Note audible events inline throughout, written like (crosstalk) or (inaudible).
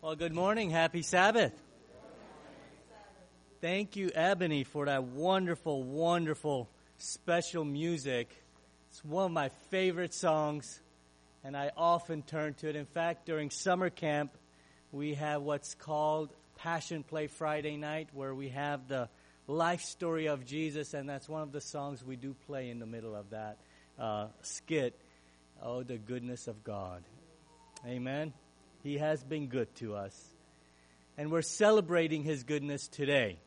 Well, good morning. Happy Sabbath. Thank you, Ebony, for that wonderful, wonderful, special music. It's one of my favorite songs, and I often turn to it. In fact, during summer camp, we have what's called Passion Play Friday night, where we have the life story of Jesus, and that's one of the songs we do play in the middle of that uh, skit. Oh, the goodness of God. Amen. He has been good to us. And we're celebrating His goodness today.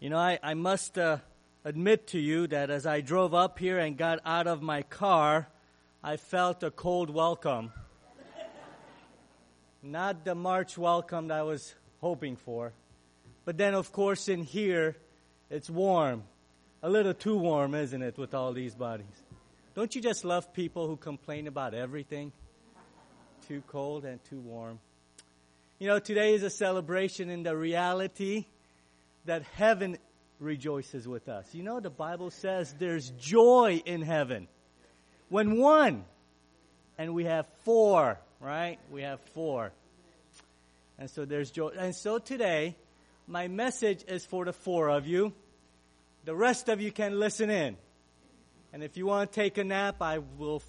You know, I, I must uh, admit to you that as I drove up here and got out of my car, I felt a cold welcome. Not the March welcome that I was hoping for. But then, of course, in here, it's warm. A little too warm, isn't it, with all these bodies? Don't you just love people who complain about everything? Too cold and too warm. You know, today is a celebration in the reality that heaven rejoices with us. You know, the Bible says there's joy in heaven. When one, and we have four, right? We have four. And so there's joy. And so today, my message is for the four of you. The rest of you can listen in. And if you want to take a nap, I will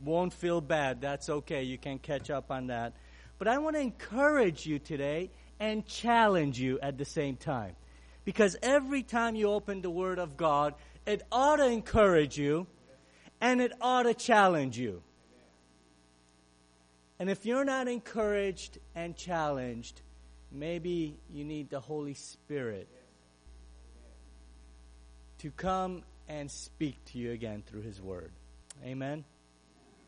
won't feel bad. That's okay. You can catch up on that. But I want to encourage you today and challenge you at the same time. Because every time you open the Word of God, it ought to encourage you and it ought to challenge you. And if you're not encouraged and challenged, maybe you need the Holy Spirit to come and speak to you again through His Word. Amen.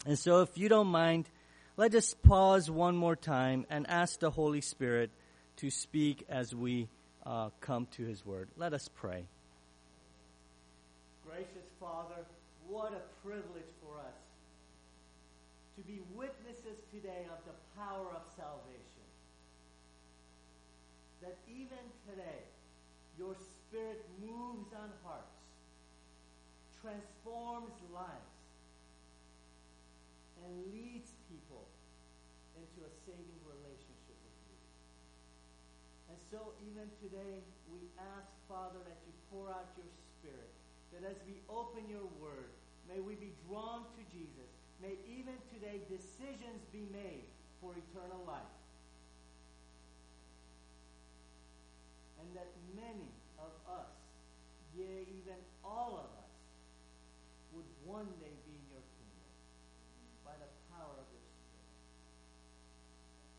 And so, if you don't mind, let us pause one more time and ask the Holy Spirit to speak as we uh, come to His Word. Let us pray. Gracious Father, what a privilege for us to be witnesses today of the power of salvation. That even today, your Spirit moves on hearts, transforms lives leads people into a saving relationship with you. And so, even today, we ask, Father, that you pour out your Spirit, that as we open your word, may we be drawn to Jesus. May even today decisions be made for eternal life. And that many of us, yea, even all of us, would one day be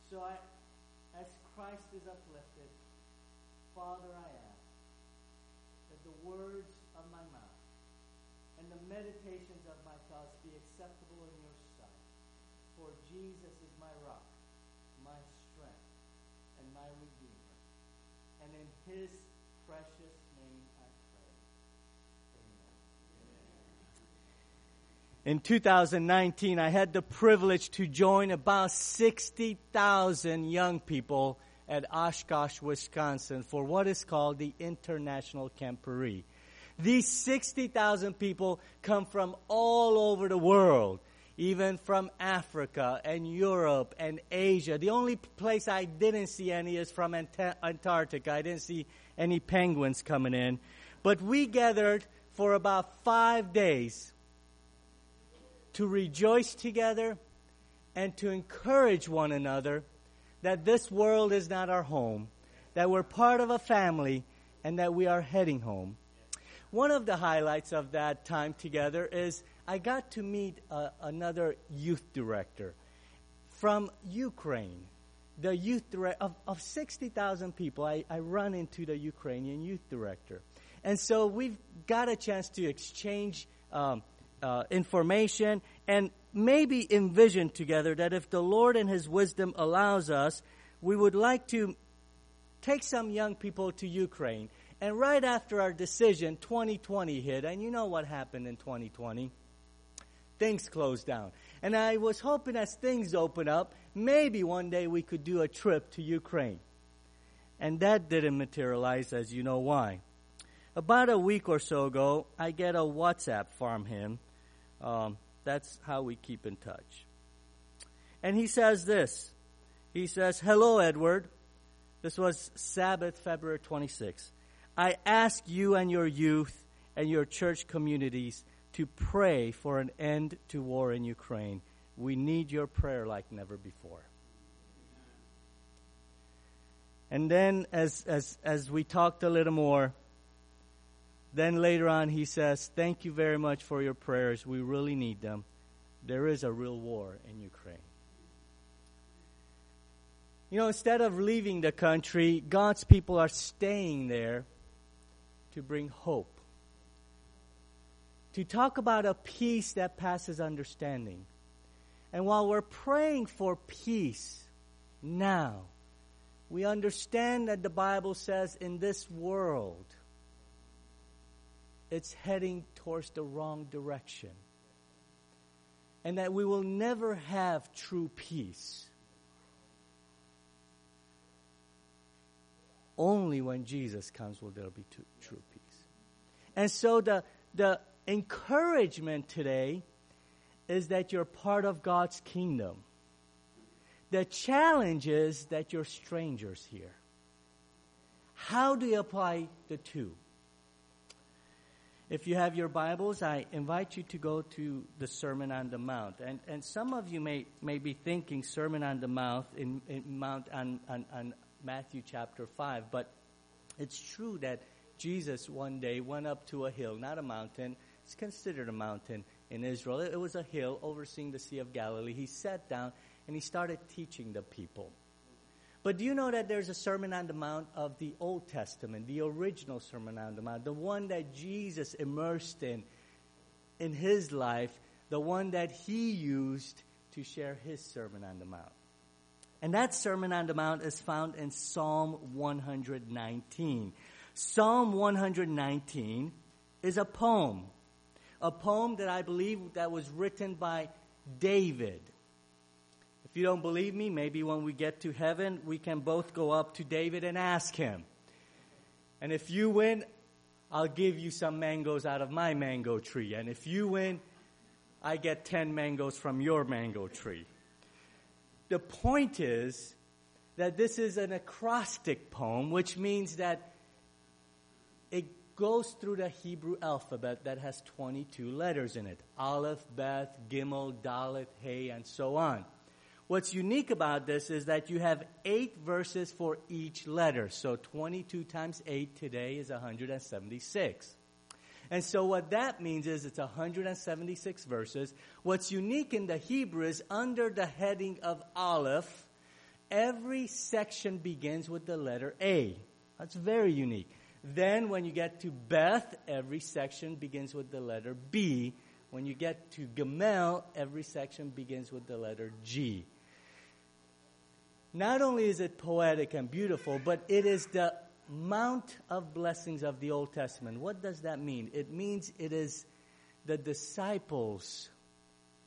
So I, as Christ is uplifted, Father, I ask that the words of my mouth and the meditations of my thoughts be acceptable in your sight. For Jesus is my rock, my strength, and my redeemer. And in his precious in 2019, I had the privilege to join about 60,000 young people at Oshkosh, Wisconsin for what is called the International Camporee. These 60,000 people come from all over the world, even from Africa and Europe and Asia. The only place I didn't see any is from Antarctica. I didn't see any penguins coming in. But we gathered for about five days to rejoice together and to encourage one another that this world is not our home, that we're part of a family, and that we are heading home. One of the highlights of that time together is I got to meet uh, another youth director from Ukraine. The youth director of, of 60,000 people, I, I run into the Ukrainian youth director. And so we've got a chance to exchange um, uh, information and maybe envision together that if the Lord in His wisdom allows us, we would like to take some young people to Ukraine. And right after our decision, 2020 hit, and you know what happened in 2020? Things closed down. And I was hoping as things open up, maybe one day we could do a trip to Ukraine. And that didn't materialize, as you know why. About a week or so ago, I get a WhatsApp from him um, that's how we keep in touch. And he says this. He says, Hello, Edward. This was Sabbath, February 26. I ask you and your youth and your church communities to pray for an end to war in Ukraine. We need your prayer like never before. And then, as, as, as we talked a little more, then later on he says, Thank you very much for your prayers. We really need them. There is a real war in Ukraine. You know, instead of leaving the country, God's people are staying there to bring hope. To talk about a peace that passes understanding. And while we're praying for peace now, we understand that the Bible says in this world, it's heading towards the wrong direction. And that we will never have true peace. Only when Jesus comes will there be true peace. And so the, the encouragement today is that you're part of God's kingdom. The challenge is that you're strangers here. How do you apply the two? If you have your Bibles, I invite you to go to the Sermon on the Mount. And, and some of you may, may be thinking Sermon on the Mount in, in Mount on, on, on Matthew chapter 5, but it's true that Jesus one day went up to a hill, not a mountain. It's considered a mountain in Israel. It was a hill overseeing the Sea of Galilee. He sat down and he started teaching the people. But do you know that there's a Sermon on the Mount of the Old Testament, the original Sermon on the Mount, the one that Jesus immersed in in his life, the one that he used to share his Sermon on the Mount. And that Sermon on the Mount is found in Psalm 119. Psalm 119 is a poem, a poem that I believe that was written by David. If you don't believe me, maybe when we get to heaven, we can both go up to David and ask him. And if you win, I'll give you some mangoes out of my mango tree. And if you win, I get 10 mangoes from your mango tree. The point is that this is an acrostic poem, which means that it goes through the Hebrew alphabet that has 22 letters in it Aleph, Beth, Gimel, Dalet, Hey, and so on. What's unique about this is that you have eight verses for each letter. So 22 times 8 today is 176. And so what that means is it's 176 verses. What's unique in the Hebrew is under the heading of Aleph, every section begins with the letter A. That's very unique. Then when you get to Beth, every section begins with the letter B. When you get to Gimel, every section begins with the letter G not only is it poetic and beautiful, but it is the mount of blessings of the Old Testament. What does that mean? It means it is the disciples'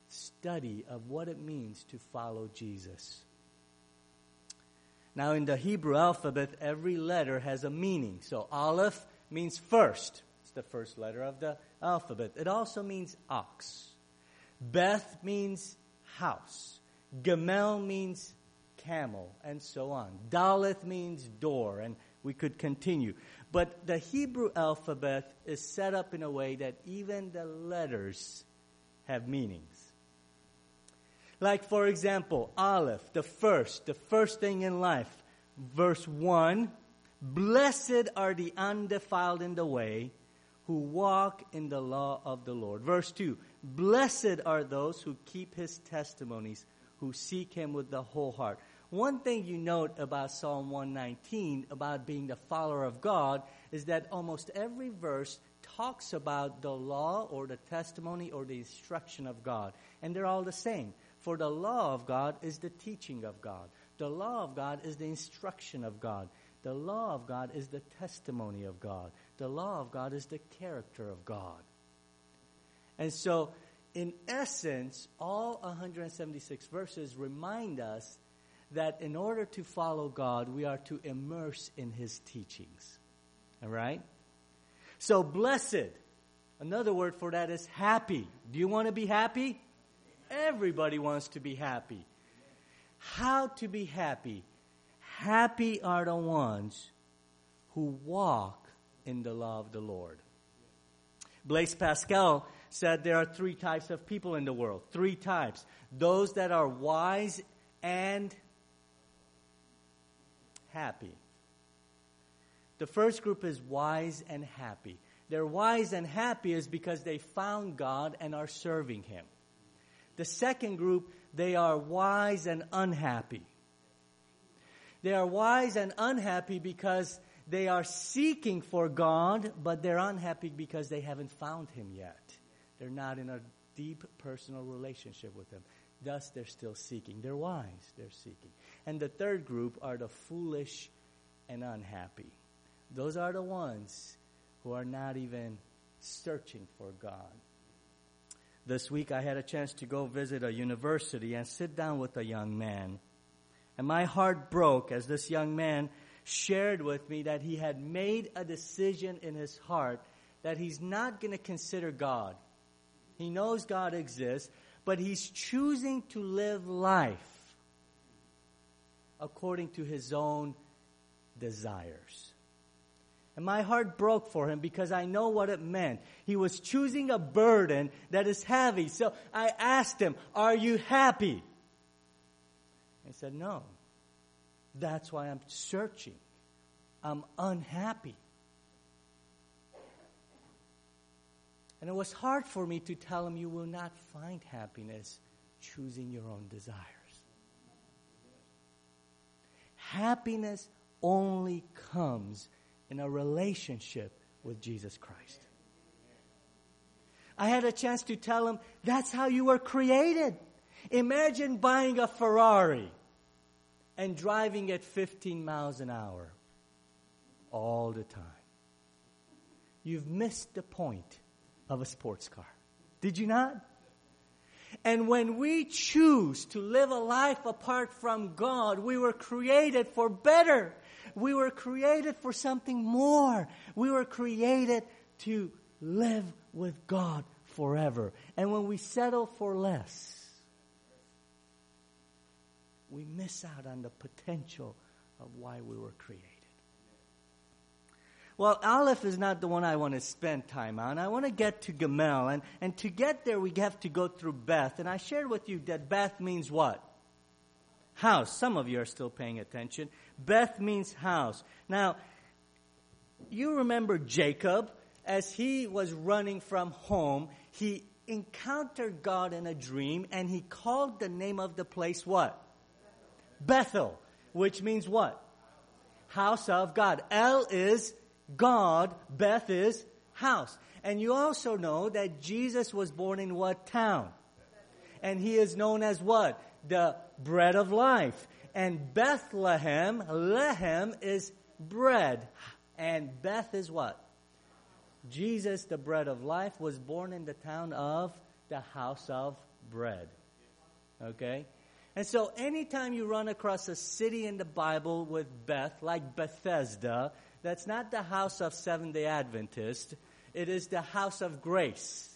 study of what it means to follow Jesus. Now, in the Hebrew alphabet, every letter has a meaning. So, Aleph means first. It's the first letter of the alphabet. It also means ox. Beth means house. Gimel means camel, and so on. Daleth means door, and we could continue. But the Hebrew alphabet is set up in a way that even the letters have meanings. Like, for example, Aleph, the first, the first thing in life. Verse 1 Blessed are the undefiled in the way who walk in the law of the Lord. Verse 2 Blessed are those who keep his testimonies, who seek him with the whole heart. One thing you note about Psalm 119, about being the follower of God, is that almost every verse talks about the law or the testimony or the instruction of God. And they're all the same. For the law of God is the teaching of God. The law of God is the instruction of God. The law of God is the testimony of God. The law of God is the character of God. And so, in essence, all 176 verses remind us that in order to follow God, we are to immerse in His teachings. All right? So, blessed, another word for that is happy. Do you want to be happy? Everybody wants to be happy. how to be happy. Happy are the ones who walk in the law of the Lord. Blaise Pascal said there are three types of people in the world. Three types. Those that are wise and happy. The first group is wise and happy. They're wise and happy is because they found God and are serving Him. The second group, they are wise and unhappy. They are wise and unhappy because they are seeking for God, but they're unhappy because they haven't found Him yet. They're not in a deep personal relationship with Him. Thus, they're still seeking. They're wise, they're seeking. And the third group are the foolish and unhappy. Those are the ones who are not even searching for God. This week I had a chance to go visit a university and sit down with a young man. And my heart broke as this young man shared with me that he had made a decision in his heart that he's not going to consider God. He knows God exists, but he's choosing to live life according to his own desires. And my heart broke for him because I know what it meant. He was choosing a burden that is heavy. So I asked him, Are you happy? He said, No. That's why I'm searching. I'm unhappy. And it was hard for me to tell him, You will not find happiness choosing your own desires. Happiness only comes in a relationship with Jesus Christ. I had a chance to tell him that's how you were created. Imagine buying a Ferrari and driving at 15 miles an hour all the time. You've missed the point of a sports car. Did you not? And when we choose to live a life apart from God, we were created for better. We were created for something more. We were created to live with God forever. And when we settle for less, we miss out on the potential of why we were created. Well, Aleph is not the one I want to spend time on. I want to get to Gamel. And, and to get there, we have to go through Beth. And I shared with you that Beth means what? House. Some of you are still paying attention. Beth means house. Now, you remember Jacob, as he was running from home, he encountered God in a dream and he called the name of the place what? Bethel, which means what? House of God. El is God, Beth is house. And you also know that Jesus was born in what town? And he is known as what? The bread of life. And Bethlehem, Lehem is bread. And Beth is what? Jesus, the bread of life, was born in the town of the house of bread. Okay? And so anytime you run across a city in the Bible with Beth, like Bethesda, that's not the house of Seventh day Adventist, it is the house of grace.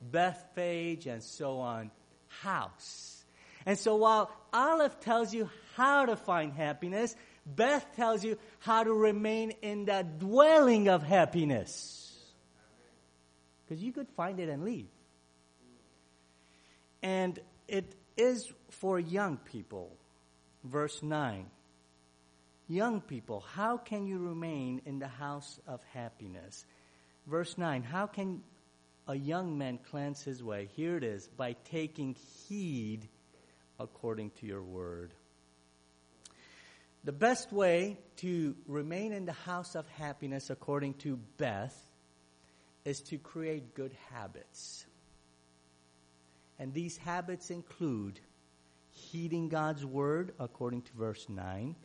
Bethphage and so on. House. And so while Aleph tells you how to find happiness, Beth tells you how to remain in that dwelling of happiness. Because you could find it and leave. And it is for young people. Verse 9. Young people, how can you remain in the house of happiness? Verse 9. How can a young man cleanse his way? Here it is by taking heed according to your word. The best way to remain in the house of happiness, according to Beth, is to create good habits. And these habits include heeding God's word, according to verse 9.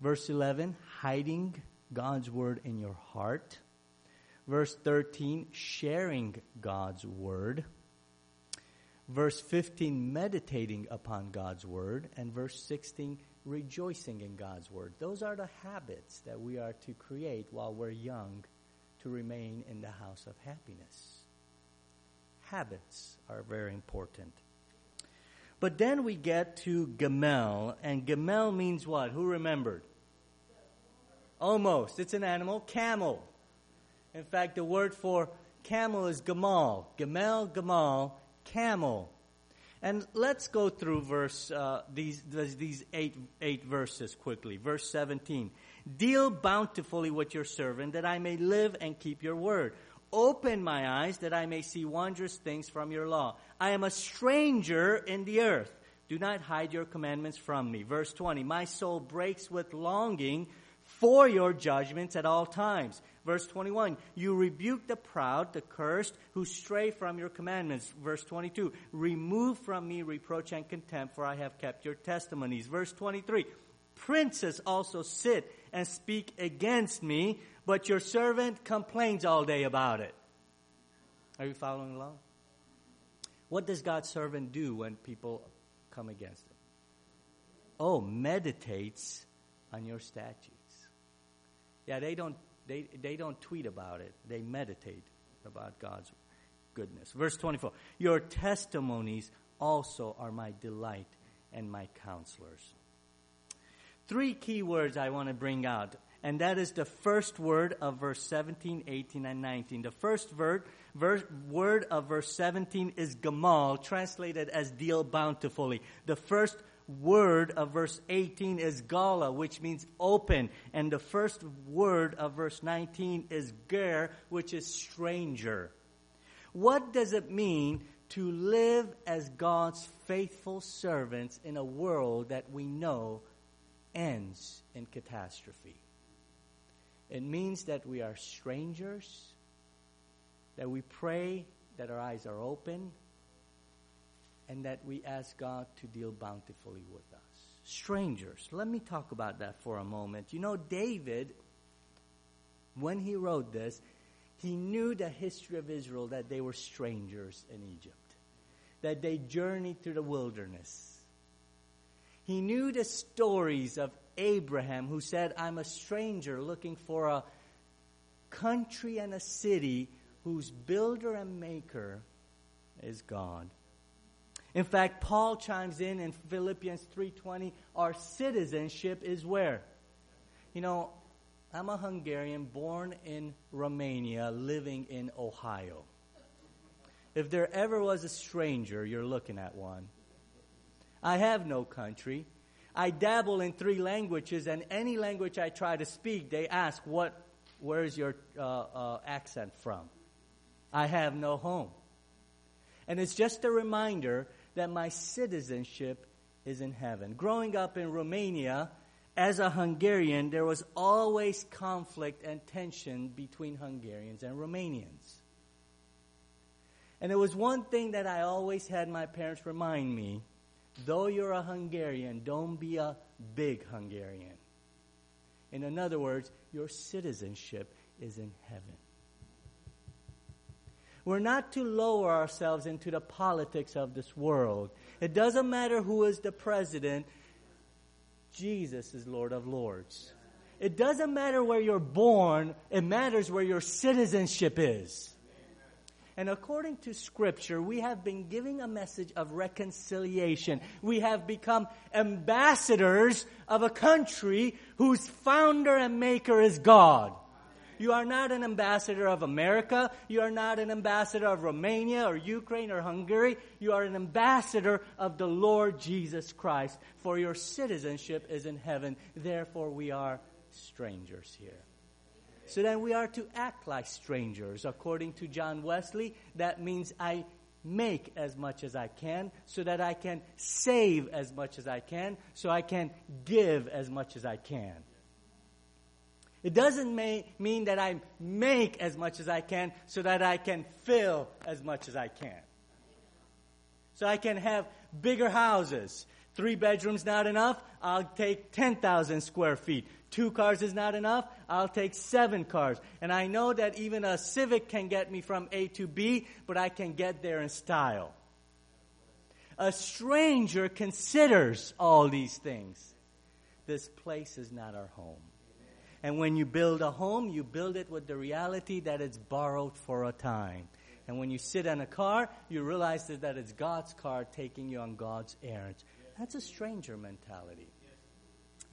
Verse 11, hiding God's word in your heart. Verse 13, sharing God's word verse 15, meditating upon God's word, and verse 16, rejoicing in God's word. Those are the habits that we are to create while we're young to remain in the house of happiness. Habits are very important. But then we get to Gamel, and Gamel means what? Who remembered? Almost. It's an animal, camel. In fact, the word for camel is gamal. Gamel, gamal, camel. And let's go through verse uh, these these eight eight verses quickly. Verse seventeen: Deal bountifully with your servant, that I may live and keep your word. Open my eyes, that I may see wondrous things from your law. I am a stranger in the earth. Do not hide your commandments from me. Verse twenty: My soul breaks with longing for your judgments at all times. Verse 21, you rebuke the proud, the cursed, who stray from your commandments. Verse 22, remove from me reproach and contempt, for I have kept your testimonies. Verse 23, princes also sit and speak against me, but your servant complains all day about it. Are you following along? What does God's servant do when people come against him? Oh, meditates on your statutes. Yeah, they don't they, they don't tweet about it. They meditate about God's goodness. Verse 24. Your testimonies also are my delight and my counselors. Three key words I want to bring out, and that is the first word of verse 17, 18, and 19. The first word, verse, word of verse 17 is gamal, translated as deal bountifully. The first word of verse 18 is gala, which means open. And the first word of verse 19 is ger, which is stranger. What does it mean to live as God's faithful servants in a world that we know ends in catastrophe? It means that we are strangers, that we pray that our eyes are open, and that we ask God to deal bountifully with us. Strangers. Let me talk about that for a moment. You know, David, when he wrote this, he knew the history of Israel that they were strangers in Egypt, that they journeyed through the wilderness. He knew the stories of Abraham, who said, I'm a stranger looking for a country and a city whose builder and maker is God. In fact, Paul chimes in in Philippians 3:20, our citizenship is where? You know, I'm a Hungarian born in Romania, living in Ohio. If there ever was a stranger, you're looking at one. I have no country. I dabble in three languages, and any language I try to speak, they ask, "What? Where is your uh, uh, accent from?" I have no home, and it's just a reminder that my citizenship is in heaven. Growing up in Romania, as a Hungarian, there was always conflict and tension between Hungarians and Romanians. And it was one thing that I always had my parents remind me though you're a Hungarian, don't be a big Hungarian. In other words, your citizenship is in heaven. We're not to lower ourselves into the politics of this world. It doesn't matter who is the president, Jesus is Lord of Lords. It doesn't matter where you're born, it matters where your citizenship is. And according to Scripture, we have been giving a message of reconciliation. We have become ambassadors of a country whose founder and maker is God. You are not an ambassador of America. You are not an ambassador of Romania or Ukraine or Hungary. You are an ambassador of the Lord Jesus Christ. For your citizenship is in heaven. Therefore, we are strangers here. So then we are to act like strangers. According to John Wesley, that means I make as much as I can so that I can save as much as I can, so I can give as much as I can. It doesn't may, mean that I make as much as I can so that I can fill as much as I can. So I can have bigger houses. Three bedrooms not enough, I'll take 10,000 square feet. Two cars is not enough, I'll take seven cars. And I know that even a Civic can get me from A to B, but I can get there in style. A stranger considers all these things. This place is not our home. And when you build a home, you build it with the reality that it's borrowed for a time. And when you sit in a car, you realize that it's God's car taking you on God's errands. That's a stranger mentality.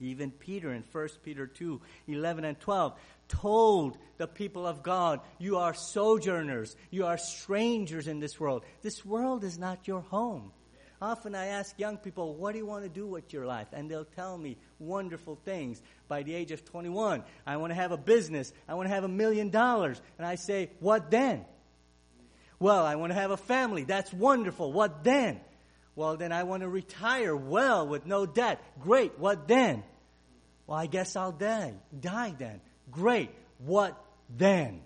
Even Peter in 1 Peter 2 11 and 12 told the people of God, You are sojourners, you are strangers in this world. This world is not your home. Often I ask young people, What do you want to do with your life? And they'll tell me wonderful things. By the age of 21, I want to have a business, I want to have a million dollars. And I say, What then? Well, I want to have a family. That's wonderful. What then? Well, then I want to retire well with no debt. Great. What then? Well, I guess I'll die. Die then. Great. What then?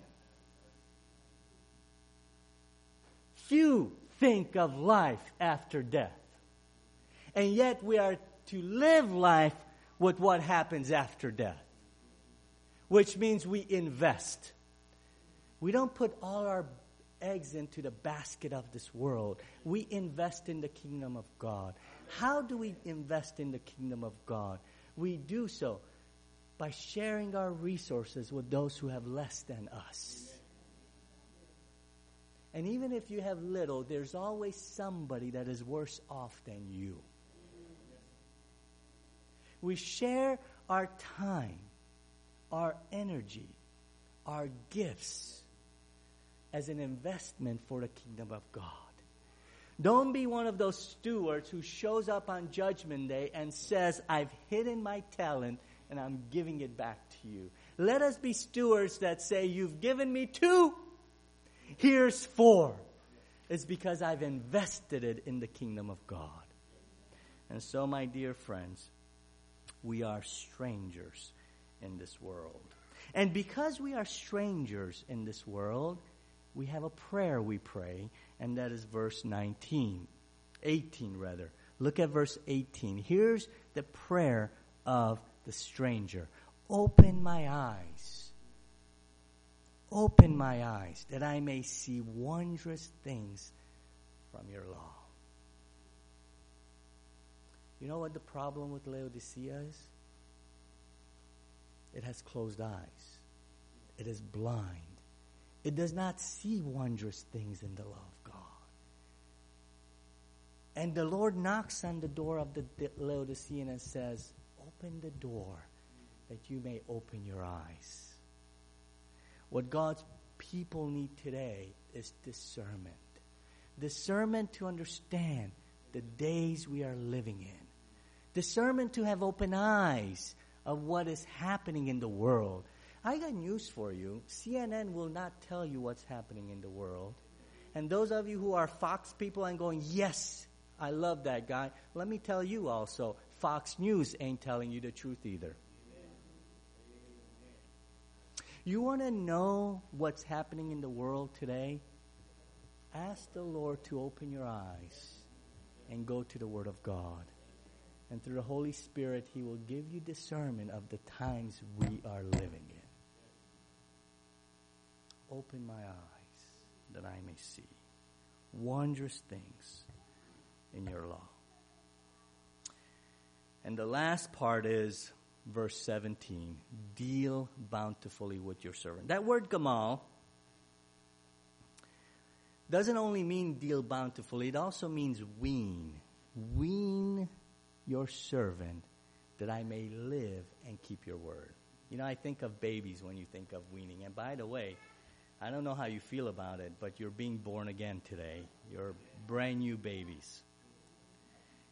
Few think of life after death. And yet we are to live life with what happens after death. Which means we invest. We don't put all our eggs into the basket of this world. We invest in the kingdom of God. How do we invest in the kingdom of God? We do so by sharing our resources with those who have less than us. And even if you have little, there's always somebody that is worse off than you. We share our time, our energy, our gifts as an investment for the kingdom of God. Don't be one of those stewards who shows up on judgment day and says, I've hidden my talent and I'm giving it back to you. Let us be stewards that say, You've given me two, here's four. It's because I've invested it in the kingdom of God. And so, my dear friends, we are strangers in this world. And because we are strangers in this world, we have a prayer we pray, and that is verse 19. 18, rather. Look at verse 18. Here's the prayer of the stranger Open my eyes. Open my eyes that I may see wondrous things from your law. You know what the problem with Laodicea is? It has closed eyes, it is blind it does not see wondrous things in the law of God. And the Lord knocks on the door of the Laodicean and says, Open the door that you may open your eyes. What God's people need today is discernment. Discernment to understand the days we are living in. Discernment to have open eyes of what is happening in the world I got news for you. CNN will not tell you what's happening in the world. And those of you who are Fox people and going, yes, I love that guy. Let me tell you also, Fox News ain't telling you the truth either. You want to know what's happening in the world today? Ask the Lord to open your eyes and go to the Word of God. And through the Holy Spirit, He will give you discernment of the times we are living in. Open my eyes that I may see wondrous things in your law. And the last part is verse 17 deal bountifully with your servant. That word gamal doesn't only mean deal bountifully, it also means wean. Wean your servant that I may live and keep your word. You know, I think of babies when you think of weaning. And by the way, I don't know how you feel about it, but you're being born again today. You're brand new babies.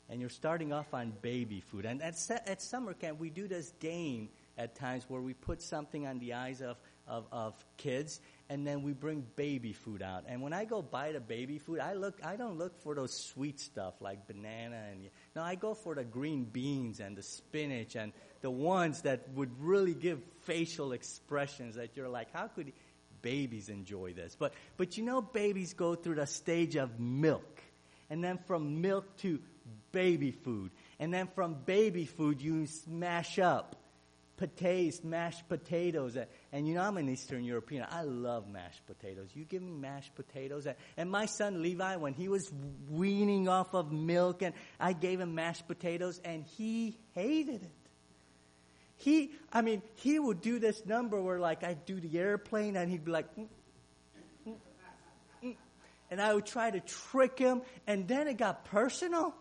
And you're starting off on baby food. And at, at summer camp, we do this game at times where we put something on the eyes of, of, of kids and then we bring baby food out. And when I go buy the baby food, I look I don't look for those sweet stuff like banana and no, I go for the green beans and the spinach and the ones that would really give facial expressions that you're like, how could babies enjoy this. But, but you know, babies go through the stage of milk. And then from milk to baby food. And then from baby food, you smash up potatoes, mashed potatoes. And you know, I'm an Eastern European. I love mashed potatoes. You give me mashed potatoes. And my son Levi, when he was weaning off of milk, and I gave him mashed potatoes, and he hated it he, I mean, he would do this number where like I'd do the airplane and he'd be like, mm, mm, mm, and I would try to trick him, and then it got personal.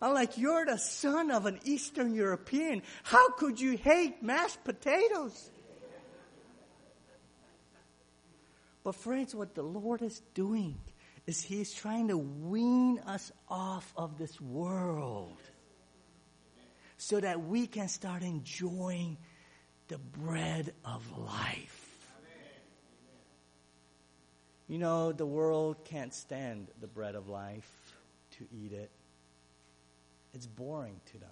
I'm like, you're the son of an Eastern European. How could you hate mashed potatoes? But, friends, what the Lord is doing is He's trying to wean us off of this world so that we can start enjoying the bread of life. You know, the world can't stand the bread of life to eat it. It's boring to them.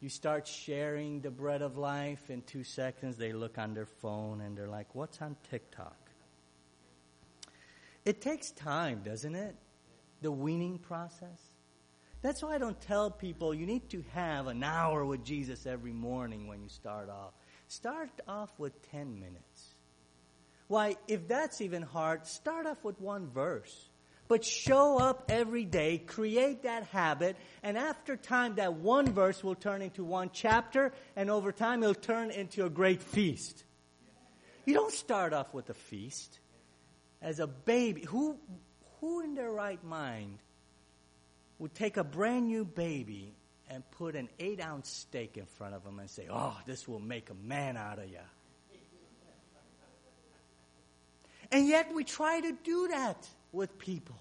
You start sharing the bread of life in two seconds, they look on their phone and they're like, What's on TikTok? It takes time, doesn't it? The weaning process. That's why I don't tell people you need to have an hour with Jesus every morning when you start off. Start off with 10 minutes. Why, if that's even hard, start off with one verse. But show up every day, create that habit, and after time, that one verse will turn into one chapter, and over time, it'll turn into a great feast. You don't start off with a feast as a baby. Who, who in their right mind would take a brand new baby and put an eight ounce steak in front of him and say, Oh, this will make a man out of you? And yet we try to do that with people.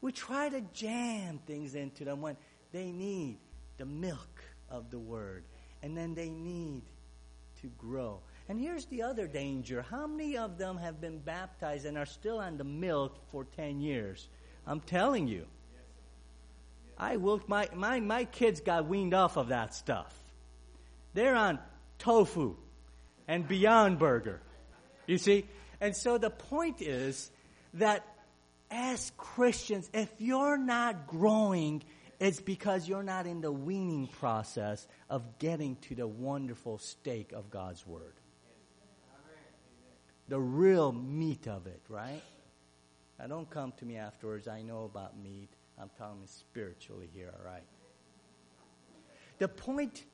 We try to jam things into them when they need the milk of the word. And then they need to grow. And here's the other danger. How many of them have been baptized and are still on the milk for 10 years? I'm telling you. I will, my, my, my kids got weaned off of that stuff. They're on tofu and Beyond Burger. You see? And so the point is that as Christians, if you're not growing it's because you're not in the weaning process of getting to the wonderful steak of God's Word. The real meat of it, right? Now, don't come to me afterwards. I know about meat. I'm talking spiritually here, all right? The point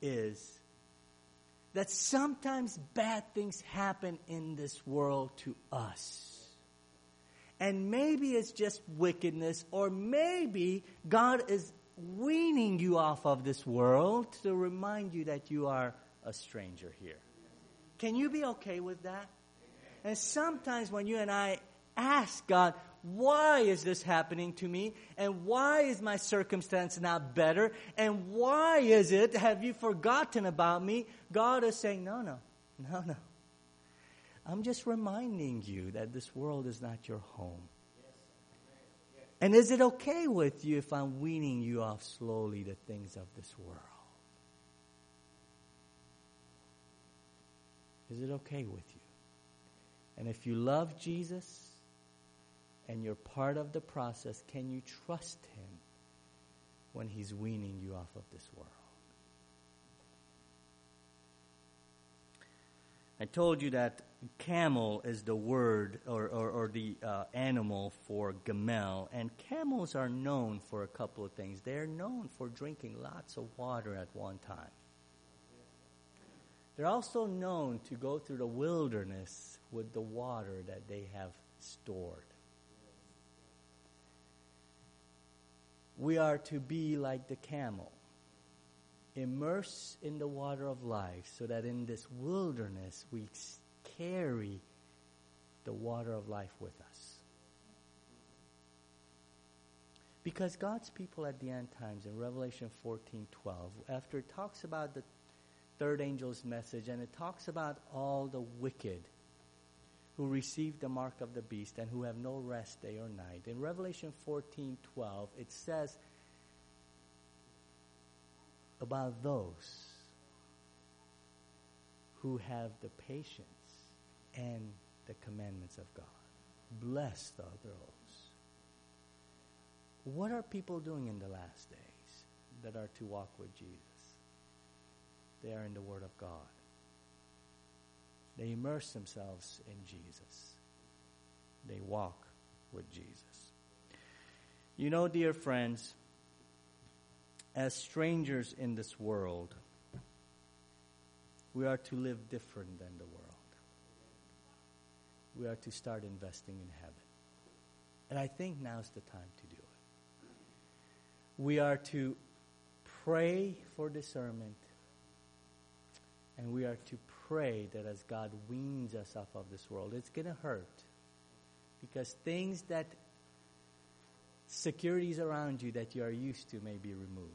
is that sometimes bad things happen in this world to us. And maybe it's just wickedness, or maybe God is weaning you off of this world to remind you that you are a stranger here. Can you be okay with that? And sometimes when you and I ask God, why is this happening to me? And why is my circumstance not better? And why is it, have you forgotten about me? God is saying, no, no, no, no. I'm just reminding you that this world is not your home. And is it okay with you if I'm weaning you off slowly the things of this world? Is it okay with you? And if you love Jesus and you're part of the process, can you trust Him when He's weaning you off of this world? I told you that camel is the word or, or, or the uh, animal for gamel, and camels are known for a couple of things. They're known for drinking lots of water at one time. They're also known to go through the wilderness with the water that they have stored. We are to be like the camel immersed in the water of life so that in this wilderness we carry the water of life with us. Because God's people at the end times in Revelation 14:12 after it talks about the third angel's message and it talks about all the wicked who receive the mark of the beast and who have no rest day or night. In Revelation 14:12 it says about those who have the patience and the commandments of God. Blessed are those. What are people doing in the last days that are to walk with Jesus? They are in the Word of God. They immerse themselves in Jesus. They walk with Jesus. You know, dear friends, as strangers in this world, we are to live different than the world. We are to start investing in heaven. And I think now's the time to do it. We are to pray for discernment. And we are to pray that as God weans us off of this world, it's going to hurt. Because things that securities around you that you are used to may be removed.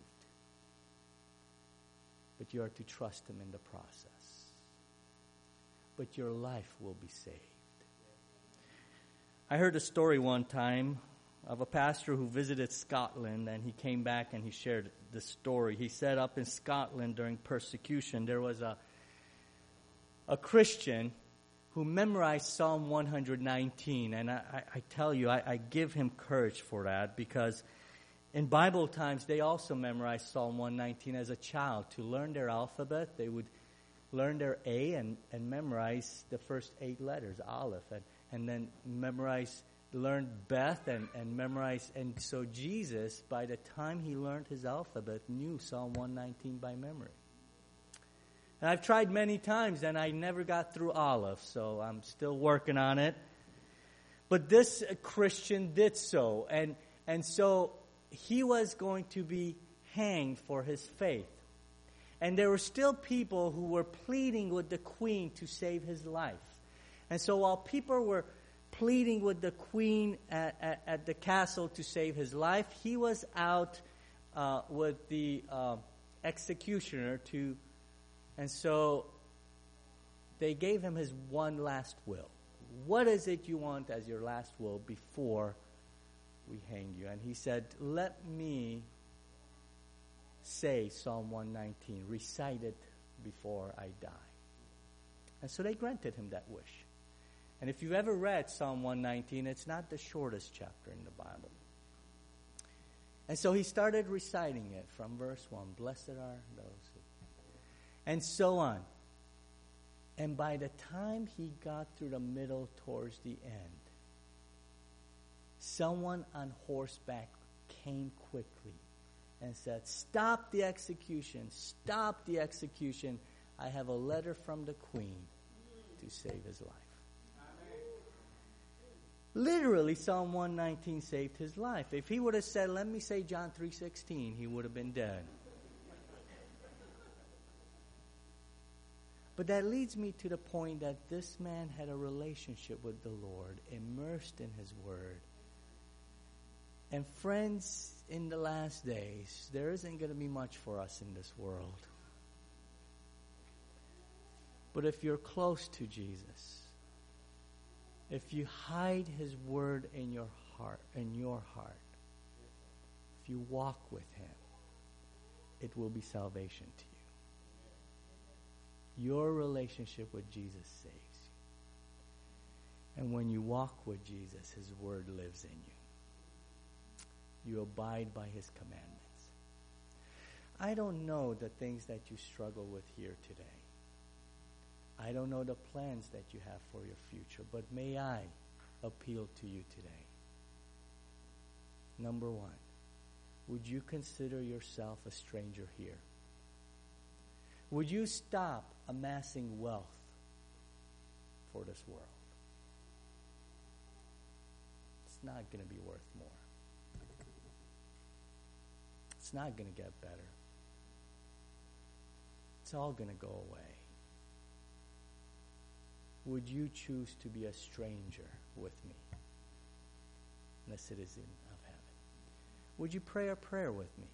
But you are to trust Him in the process. But your life will be saved. I heard a story one time of a pastor who visited Scotland and he came back and he shared the story. He said up in Scotland during persecution there was a a Christian who memorized Psalm 119. And I, I tell you, I, I, give him courage for that because in Bible times, they also memorized Psalm 119 as a child. To learn their alphabet, they would learn their A and, and memorize the first eight letters, Aleph, and, and then memorize, learn Beth and, and memorize. And so Jesus, by the time he learned his alphabet, knew Psalm 119 by memory. And I've tried many times and I never got through Aleph, so I'm still working on it. But this Christian did so. And, and so he was going to be hanged for his faith. And there were still people who were pleading with the queen to save his life. And so while people were pleading with the queen at, at, at the castle to save his life, he was out uh, with the uh, executioner to and so they gave him his one last will. What is it you want as your last will before we hang you? And he said, Let me say Psalm 119, recite it before I die. And so they granted him that wish. And if you've ever read Psalm 119, it's not the shortest chapter in the Bible. And so he started reciting it from verse 1 Blessed are those and so on. And by the time he got through the middle towards the end, someone on horseback came quickly and said, Stop the execution, stop the execution. I have a letter from the queen to save his life. Literally, Psalm 119 saved his life. If he would have said, Let me say John 3.16, he would have been dead. But that leads me to the point that this man had a relationship with the Lord, immersed in his word. And friends, in the last days, there isn't going to be much for us in this world. But if you're close to Jesus, if you hide his word in your heart, in your heart, if you walk with him, it will be salvation to you. Your relationship with Jesus saves you. And when you walk with Jesus, His Word lives in you. You abide by His commandments. I don't know the things that you struggle with here today. I don't know the plans that you have for your future, but may I appeal to you today. Number one, would you consider yourself a stranger here? Would you stop amassing wealth for this world? It's not going to be worth more. It's not going to get better. It's all going to go away. Would you choose to be a stranger with me and a citizen of heaven? Would you pray a prayer with me?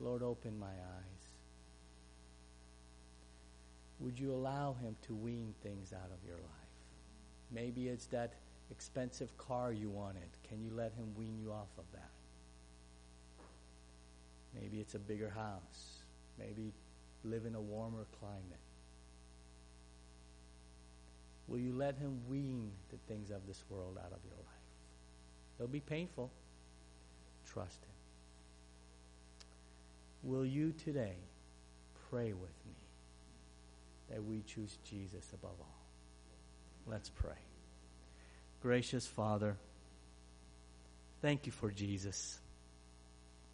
Lord, open my eyes would you allow Him to wean things out of your life? Maybe it's that expensive car you wanted. Can you let Him wean you off of that? Maybe it's a bigger house. Maybe live in a warmer climate. Will you let Him wean the things of this world out of your life? It'll be painful. Trust Him. Will you today pray with me? That we choose Jesus above all. Let's pray. Gracious Father, thank you for Jesus.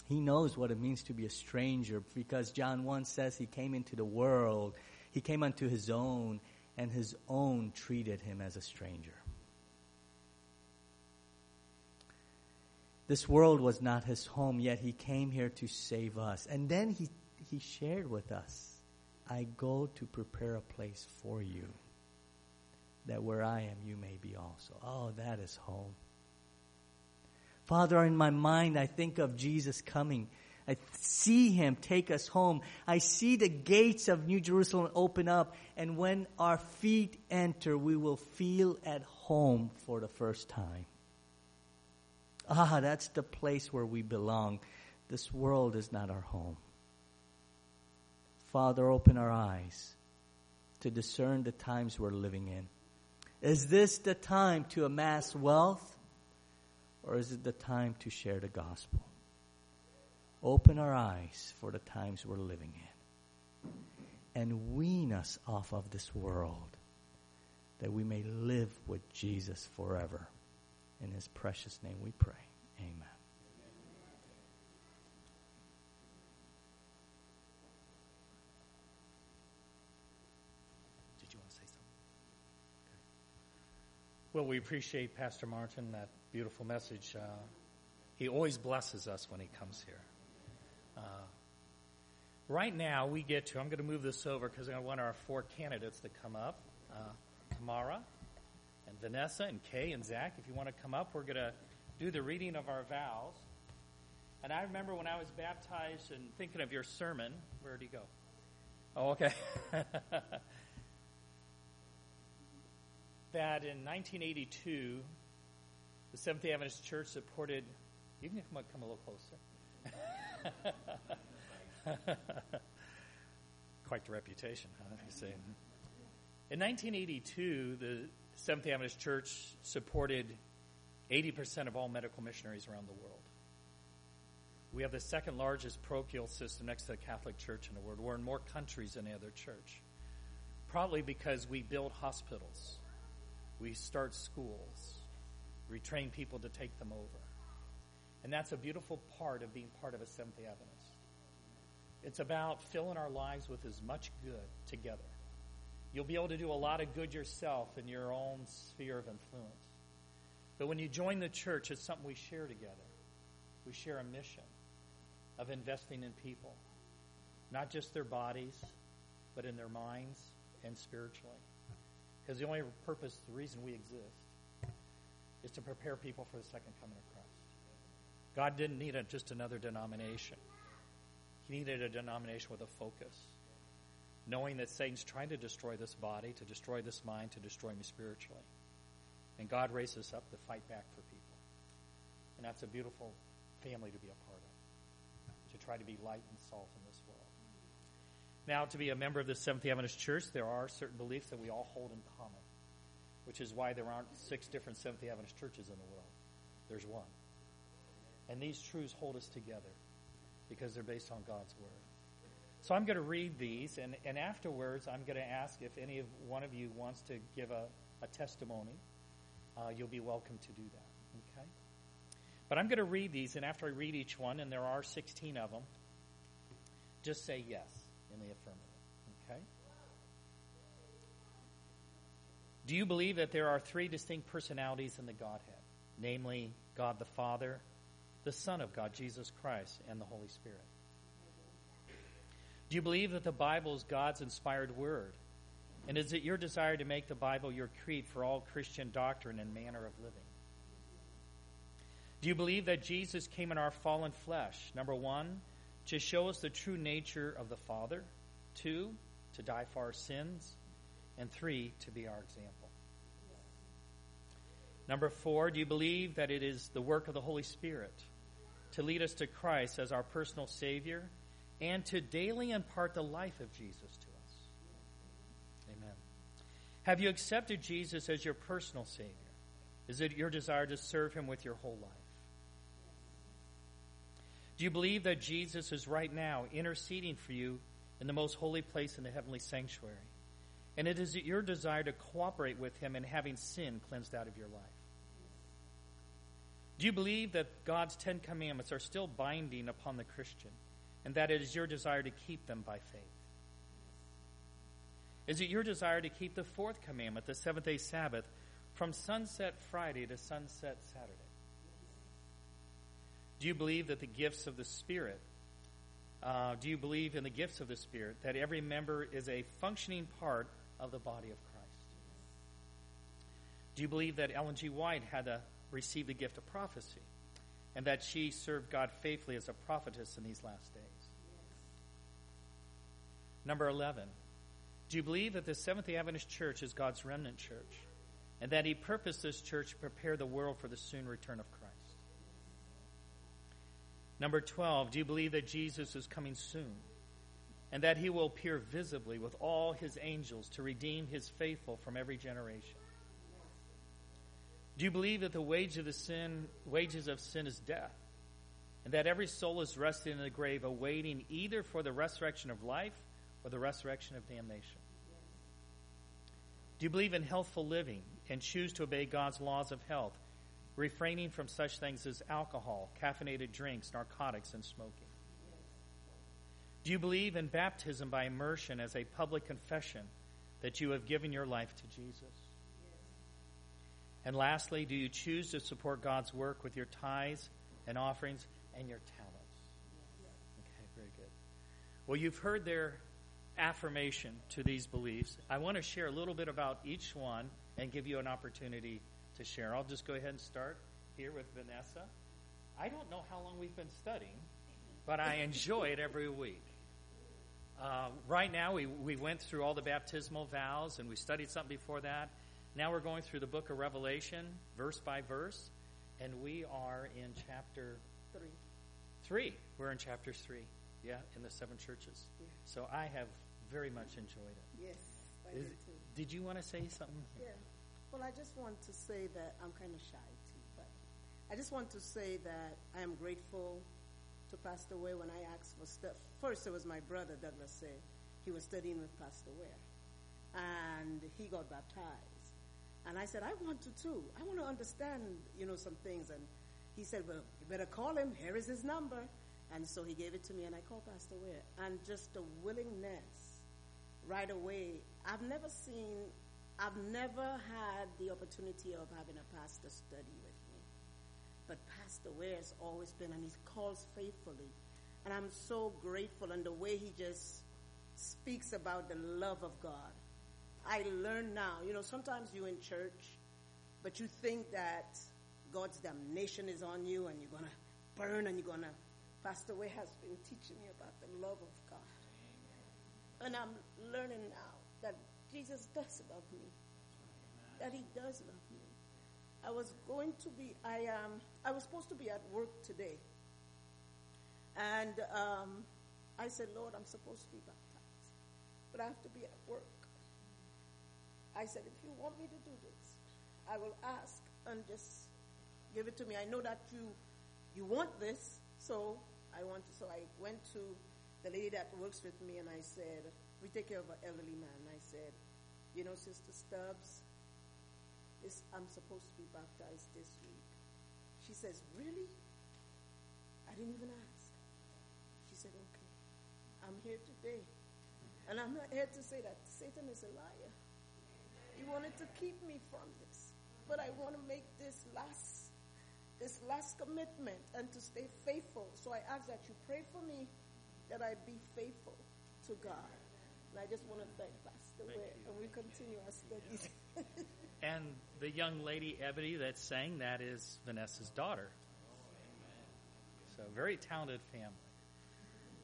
He knows what it means to be a stranger because John 1 says he came into the world, he came unto his own, and his own treated him as a stranger. This world was not his home, yet he came here to save us. And then he, he shared with us I go to prepare a place for you, that where I am, you may be also. Oh, that is home. Father, in my mind, I think of Jesus coming. I see him take us home. I see the gates of New Jerusalem open up, and when our feet enter, we will feel at home for the first time. Ah, that's the place where we belong. This world is not our home. Father, open our eyes to discern the times we're living in. Is this the time to amass wealth, or is it the time to share the gospel? Open our eyes for the times we're living in and wean us off of this world that we may live with Jesus forever. In his precious name we pray. Amen. Did you want to say something? Okay. Well, we appreciate Pastor Martin, that beautiful message. Uh, he always blesses us when he comes here. Uh, right now, we get to, I'm going to move this over because I want our four candidates to come up. Uh, Tamara and Vanessa and Kay and Zach, if you want to come up, we're going to do the reading of our vows. And I remember when I was baptized and thinking of your sermon, where did he go? Oh, okay. (laughs) that in 1982, the Seventh Adventist Church supported. You can come, come a little closer. (laughs) Quite the reputation, huh? You say. In 1982, the Seventh Adventist Church supported 80% of all medical missionaries around the world. We have the second largest parochial system next to the Catholic Church in the world. We're in more countries than any other church. Probably because we build hospitals, we start schools, we train people to take them over. And that's a beautiful part of being part of a Seventh day Adventist. It's about filling our lives with as much good together. You'll be able to do a lot of good yourself in your own sphere of influence. But when you join the church, it's something we share together. We share a mission of investing in people, not just their bodies, but in their minds and spiritually. Because the only purpose, the reason we exist, is to prepare people for the second coming of Christ. God didn't need a, just another denomination. He needed a denomination with a focus, knowing that Satan's trying to destroy this body, to destroy this mind, to destroy me spiritually. And God raised us up to fight back for people. And that's a beautiful family to be a part of, to try to be light and salt. Now, to be a member of the Seventh day Adventist Church, there are certain beliefs that we all hold in common, which is why there aren't six different Seventh day Adventist churches in the world. There's one. And these truths hold us together because they're based on God's Word. So I'm going to read these, and, and afterwards, I'm going to ask if any of one of you wants to give a, a testimony uh, you'll be welcome to do that. Okay? But I'm going to read these, and after I read each one, and there are 16 of them, just say yes in the affirmative. Okay? Do you believe that there are three distinct personalities in the Godhead? Namely, God the Father, the Son of God, Jesus Christ, and the Holy Spirit. Do you believe that the Bible is God's inspired word? And is it your desire to make the Bible your creed for all Christian doctrine and manner of living? Do you believe that Jesus came in our fallen flesh? Number one, to show us the true nature of the Father. Two, to die for our sins. And three, to be our example. Number four, do you believe that it is the work of the Holy Spirit to lead us to Christ as our personal Savior and to daily impart the life of Jesus to us? Amen. Have you accepted Jesus as your personal Savior? Is it your desire to serve Him with your whole life? Do you believe that Jesus is right now interceding for you in the most holy place in the heavenly sanctuary? And it is your desire to cooperate with Him in having sin cleansed out of your life? Do you believe that God's Ten Commandments are still binding upon the Christian and that it is your desire to keep them by faith? Is it your desire to keep the fourth commandment, the seventh day Sabbath, from sunset Friday to sunset Saturday? Do you believe that the gifts of the Spirit, uh, do you believe in the gifts of the Spirit, that every member is a functioning part of the body of Christ? Do you believe that Ellen G. White had to receive the gift of prophecy and that she served God faithfully as a prophetess in these last days? Number 11. Do you believe that the Seventh day Adventist Church is God's remnant church and that He purposed this church to prepare the world for the soon return of Christ? Number 12. Do you believe that Jesus is coming soon and that He will appear visibly with all His angels to redeem His faithful from every generation? Do you believe that the wage of the sin, wages of sin is death, and that every soul is resting in the grave, awaiting either for the resurrection of life or the resurrection of damnation? Do you believe in healthful living and choose to obey God's laws of health, refraining from such things as alcohol, caffeinated drinks, narcotics, and smoking? Do you believe in baptism by immersion as a public confession that you have given your life to Jesus? And lastly, do you choose to support God's work with your tithes and offerings and your talents? Okay, very good. Well, you've heard their affirmation to these beliefs. I want to share a little bit about each one and give you an opportunity to share. I'll just go ahead and start here with Vanessa. I don't know how long we've been studying, but I enjoy it every week. Uh, right now, we, we went through all the baptismal vows and we studied something before that. Now we're going through the book of Revelation, verse by verse, and we are in chapter Three. three. We're in chapter three, yeah, in the seven churches. Yeah. So I have very much enjoyed it. Yes, I Is- did too. Did you want to say something? Yeah. Well, I just want to say that I'm kind of shy too, but I just want to say that I am grateful to Pastor Ware when I asked for stuff. First, it was my brother Douglas said he was studying with Pastor Ware, and he got baptized. And I said, I want to too. I want to understand, you know, some things. And he said, Well, you better call him. Here is his number. And so he gave it to me, and I called Pastor Ware. And just the willingness right away. I've never seen, I've never had the opportunity of having a pastor study with me. But Pastor Ware has always been, and he calls faithfully. And I'm so grateful, and the way he just speaks about the love of God. I learn now, you know, sometimes you're in church, but you think that God's damnation is on you and you're going to burn and you're going to. Pastor Ware has been teaching me about the love of God. And I'm learning now that Jesus does love me. That he does love me. I was going to be, I um, I was supposed to be at work today. And um, I said, Lord, I'm supposed to be baptized, but I have to be at work. I said, if you want me to do this, I will ask and just give it to me. I know that you you want this, so I want to. So I went to the lady that works with me, and I said, we take care of an elderly man. I said, you know, Sister Stubbs, this I'm supposed to be baptized this week. She says, really? I didn't even ask. She said, okay, I'm here today. And I'm not here to say that Satan is a liar. He wanted to keep me from this. But I want to make this last this last commitment and to stay faithful. So I ask that you pray for me that I be faithful to God. And I just want to thank Pastor Thank Ware, and we continue our studies. (laughs) And the young lady, Ebony, that sang that is Vanessa's daughter. So, very talented family.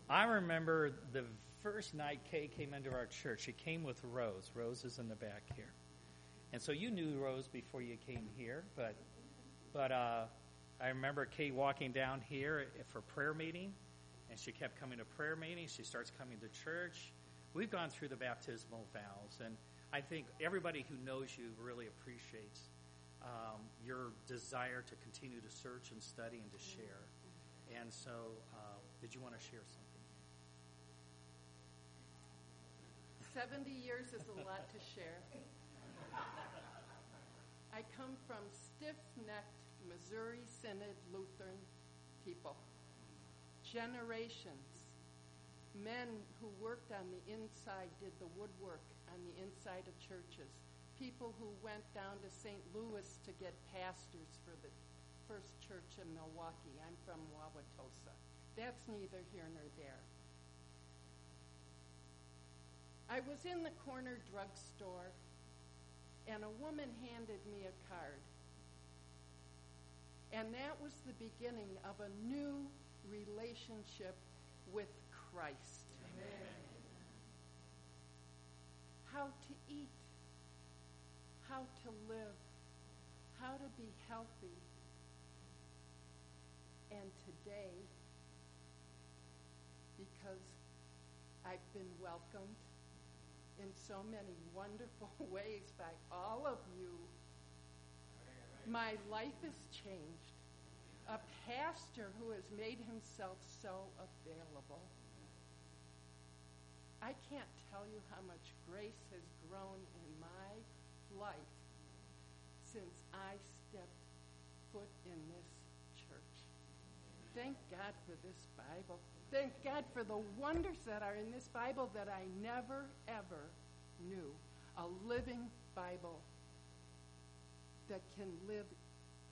I remember the first night Kay came into our church. She came with Rose. Rose is in the back here. And so you knew Rose before you came here, but but uh, I remember Kay walking down here for prayer meeting, and she kept coming to prayer meetings. She starts coming to church. We've gone through the baptismal vows, and I think everybody who knows you really appreciates um, your desire to continue to search and study and to share. And so, uh, did you want to share something? 70 years is a lot to share. I come from stiff-necked Missouri Synod Lutheran people. Generations. Men who worked on the inside, did the woodwork on the inside of churches. People who went down to St. Louis to get pastors for the First Church in Milwaukee. I'm from Wauwatosa. That's neither here nor there. I was in the corner drugstore, and a woman handed me a card. And that was the beginning of a new relationship with Christ. Amen. How to eat, how to live, how to be healthy. And today, because I've been welcomed in so many wonderful (laughs) ways by all of you, my life has changed. A pastor who has made himself so available. I can't tell you how much grace has grown in my life since I stepped foot in this church. Thank God for this Bible. Thank God for the wonders that are in this Bible that I never, ever knew. A living Bible that can live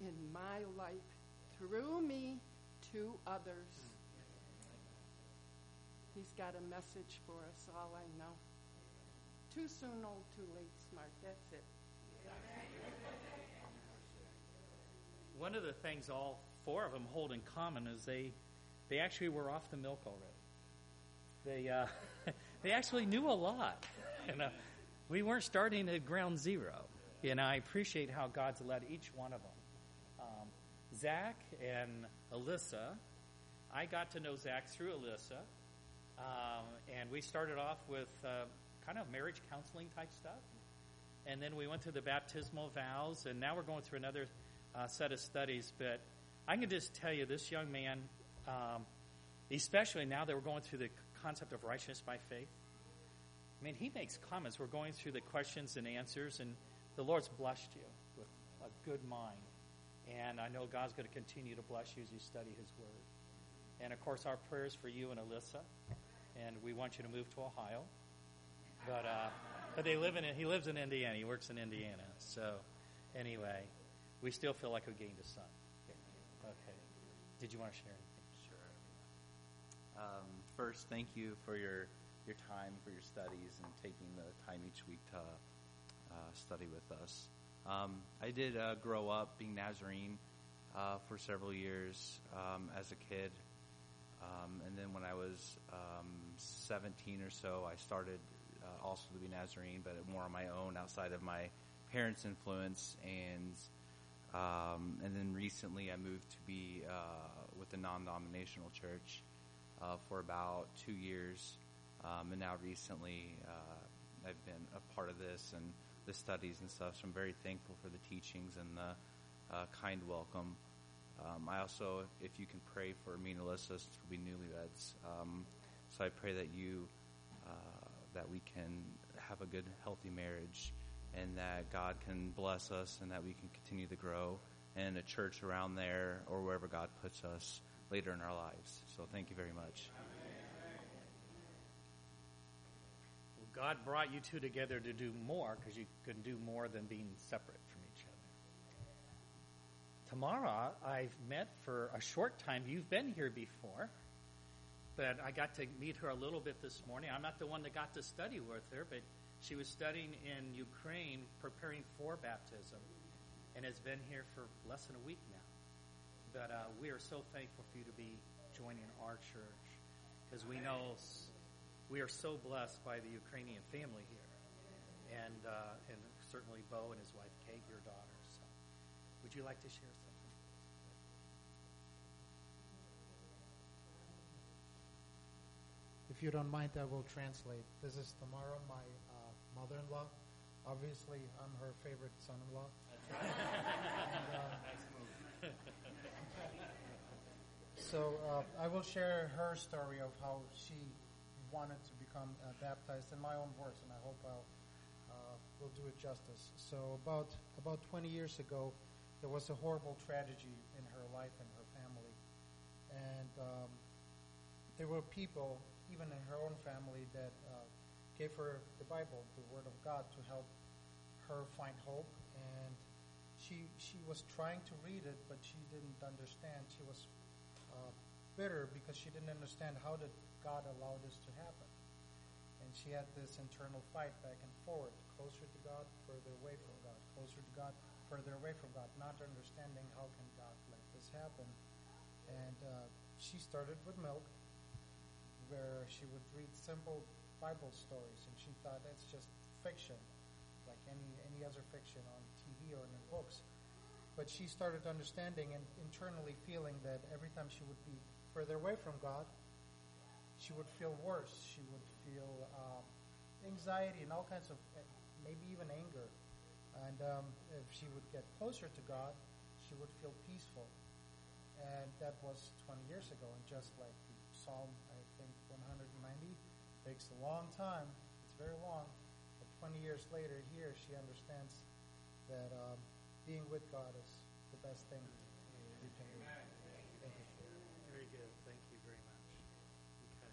in my life through me to others. He's got a message for us all, I know. Too soon, old, too late, smart. That's it. One of the things all four of them hold in common is they, they actually were off the milk already. They, uh, (laughs) they actually knew a lot. (laughs) You know, we weren't starting at ground zero. And I appreciate how God's led each one of them. Um, Zach and Alyssa, I got to know Zach through Alyssa. Um, and we started off with uh, kind of marriage counseling type stuff. And then we went through the baptismal vows, and now we're going through another uh, set of studies. But I can just tell you, this young man, um, especially now that we're going through the concept of righteousness by faith, I mean, he makes comments. We're going through the questions and answers, and the Lord's blessed you with a good mind. And I know God's going to continue to bless you as you study His Word. And of course, our prayers for you and Alyssa. And we want you to move to Ohio. But uh, but they live in he lives in Indiana. He works in Indiana. So anyway, we still feel like we gained a son. Okay. Did you want to share anything? Sure. Um, first, thank you for your your time for your studies and taking the time each week to uh, study with us. Um, I did uh, grow up being Nazarene uh, for several years um, as a kid. Um, and then when I was um, 17 or so, I started uh, also to be Nazarene, but more on my own outside of my parents' influence. And um, and then recently I moved to be uh, with a non-denominational church uh, for about two years. Um, and now recently I've been a part of this and the studies and stuff. So I'm very thankful for the teachings and the uh, kind welcome. Um, I also, if you can pray for me and Alyssa, we'll be newlyweds. Um, so I pray that you, uh, that we can have a good, healthy marriage, and that God can bless us, and that we can continue to grow in a church around there or wherever God puts us later in our lives. So thank you very much. God brought you two together to do more because you couldn't do more than being separate. Tamara, I've met for a short time. You've been here before, but I got to meet her a little bit this morning. I'm not the one that got to study with her, but she was studying in Ukraine, preparing for baptism, and has been here for less than a week now. But uh, we are so thankful for you to be joining our church because we know we are so blessed by the Ukrainian family here, and uh, and certainly Bo and his wife Kate, your daughter. Would you like to share something? If you don't mind, I will translate. This is Tamara, my uh, mother-in-law. Obviously, I'm her favorite son-in-law. and, uh, (laughs) (laughs) so uh, I will share her story of how she wanted to become uh, baptized in my own words, and I hope I'll uh, will do it justice. So about about 20 years ago, there was a horrible tragedy in her life and her family, and um, there were people, even in her own family, that uh, gave her the Bible, the Word of God, to help her find hope. And she she was trying to read it, but she didn't understand. She was uh, bitter because she didn't understand how did God allow this to happen, and she had this internal fight back and forth, closer to God, further away from God, closer to God, further away from God, not understanding how can God let this happen, and uh, she started with milk, where she would read simple Bible stories, and she thought that's just fiction, like any any other fiction on TV or in books. But she started understanding and internally feeling that every time she would be further away from God, she would feel worse. She would feel um, anxiety and all kinds of, eh, maybe even anger. And um, if she would get closer to God, she would feel peaceful. And that was 20 years ago. And just like the Psalm, I think 190 takes a long time. It's very long. But 20 years later, here she understands that um, being with God is the best thing you can do. Thank you. Very good. Thank you very much. Okay.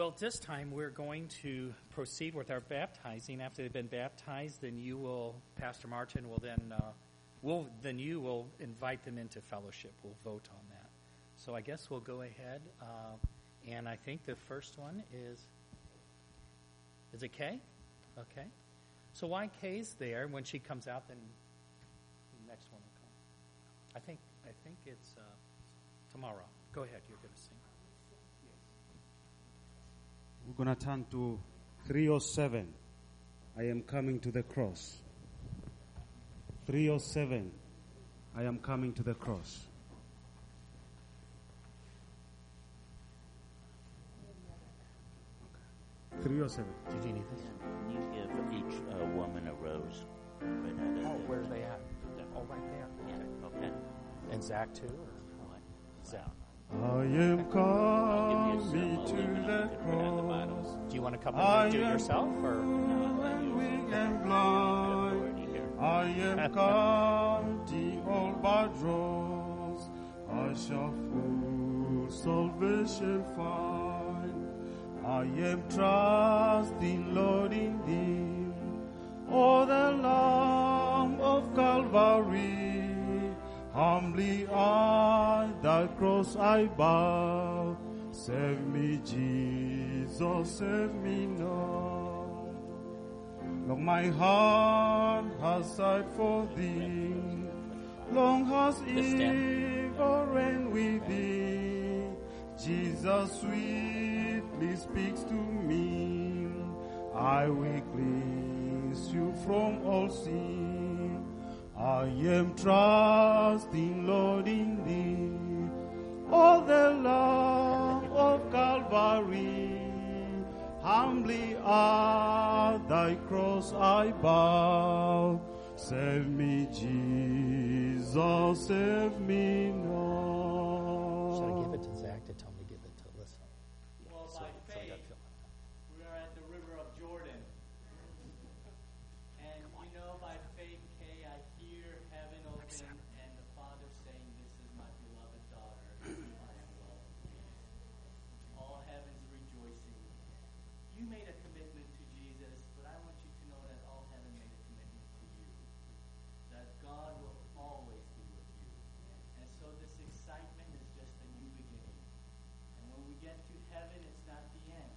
Well, this time we're going to proceed with our baptizing. After they've been baptized, then you will, Pastor Martin will then, uh, will then you will invite them into fellowship. We'll vote on that. So I guess we'll go ahead, uh, and I think the first one is, is it Kay? Okay. So while Kay's there, when she comes out, then the next one will come. I think I think it's uh, Tamara. Go ahead. You're going to sing. We're going to turn to 307. I am coming to the cross. 307. I am coming to the cross. Three or seven. Did you need this? Can you give each uh, woman a rose? Right now, Oh, where are they at? Oh, right there. Yeah, okay. And Zach too, or What? Zach? I am coming to the cross. Do you want to come and do it yourself, or (laughs) and weak and blind. I am counting (laughs) all but dross. I shall full salvation find. I am trusting, Lord, in Thee. Oh, the Lamb of Calvary. Humbly I thy cross I bow. Save me, Jesus, save me now. Long my heart has sighed for thee. Long has evil reigned with thee. Jesus sweetly speaks to me. I will cleanse you from all sin. I am trusting, Lord, in thee. Oh, the love of Calvary. Humbly at thy cross I bow. Save me, Jesus, save me now. should I give it to Zach to tell me to give it to Alyssa? Well, So- by so I faith, gotta fill it. we are at the river of Jordan. And you know, by faith, Kay, I hear heaven open and the Father saying, This is my beloved daughter, in whom I am well pleased. All heaven's rejoicing. You made a commitment to Jesus, but I want you to know that all heaven made a commitment to you. That God will always be with you. And so this excitement is just a new beginning. And when we get to heaven, it's not the end.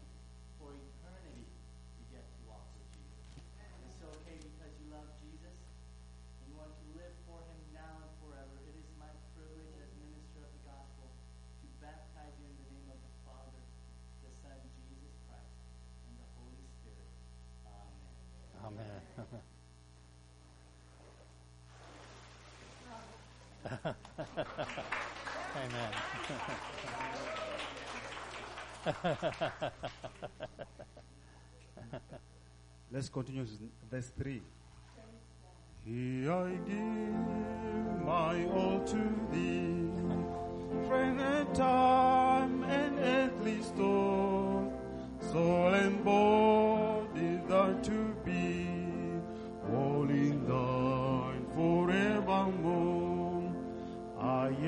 For eternity, we get to walk with Jesus. And so, okay, because you love Jesus and you want to live for him now and forever, it is my privilege as minister of the gospel to baptize you in the name of the Father, the Son, Jesus Christ, and the Holy Spirit. Amen. Amen. Amen. Let's continue with verse 3. Here I give my all to thee, friend and time and earthly store, soul and body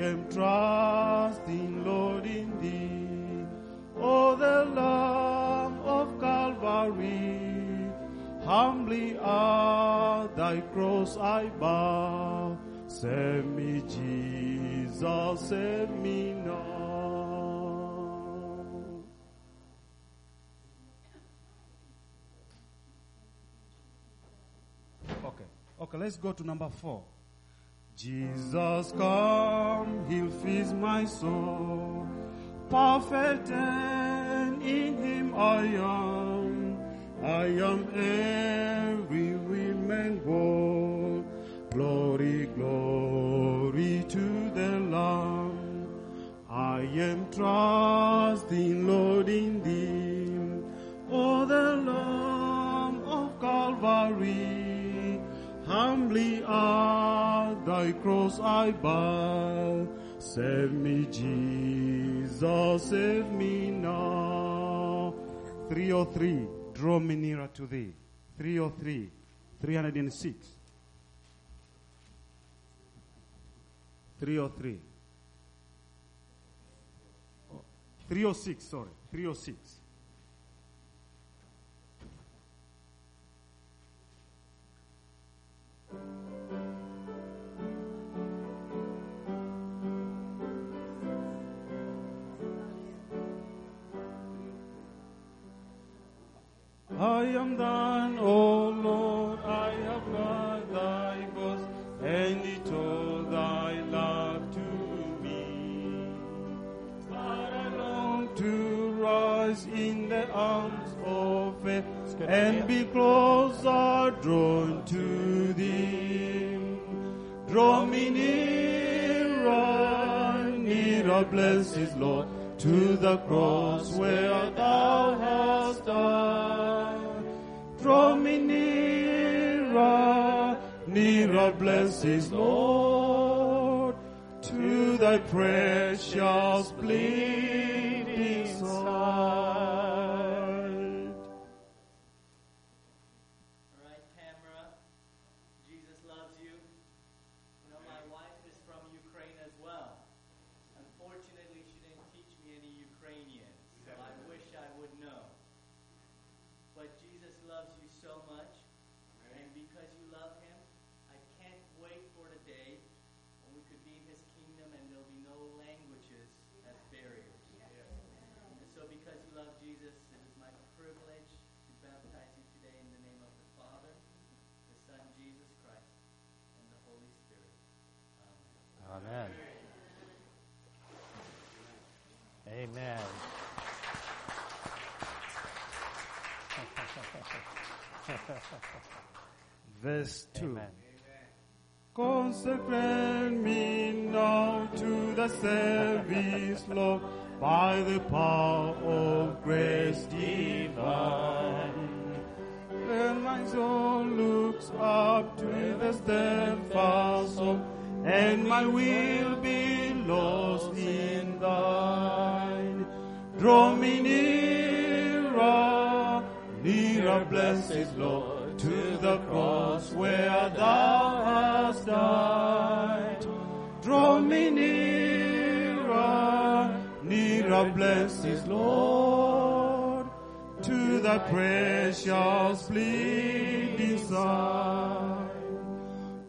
am trusting, Lord, in thee, oh, the Lamb of Calvary, humbly at thy thy cross I bow. Save me, Jesus, save me now. Okay, okay, let's go to number four. Jesus come, he'll feed my soul. Perfect and in him I am. I am every woman whole. Glory, glory to the Lamb. I am trusting, Lord, in thee. Oh, the Lamb of Calvary. Humbly at thy cross I bow. Save me, Jesus, save me now. 303, draw me nearer to thee. 303, 306. 303. Oh, 306, sorry, 306. I am thine, O Lord, I have heard thy voice, and it told thy love to me. But I long to rise in the arms of faith and be closer drawn to thee. Draw me nearer, nearer, blessed Lord, to the cross where thou hast died. Draw me nearer, nearer, blessed Lord, to thy precious bleeding side. All right, Tamara. Jesus loves you. You know, my wife is from Ukraine as well. Unfortunately, she didn't teach me any Ukrainian, so I wish I would know. But Jesus loves you so much, and because you love Him, I can't wait for the day when we could be in His kingdom and there'll be no languages as barriers. And so, because you love Jesus, it is my privilege to baptize you today in the name of the Father, the Son, Jesus Christ, and the Holy Spirit. Amen. Amen. Amen. (laughs) Verse 2. Amen. Consecrate me now to the service, Lord, by the power of grace divine. When my soul looks up to the steadfast hope, and my will be lost in thine. Draw me nearer, nearer, blessed Lord, to the cross where thou hast died. Draw me nearer, nearer, blessed Lord, to the precious bleeding side.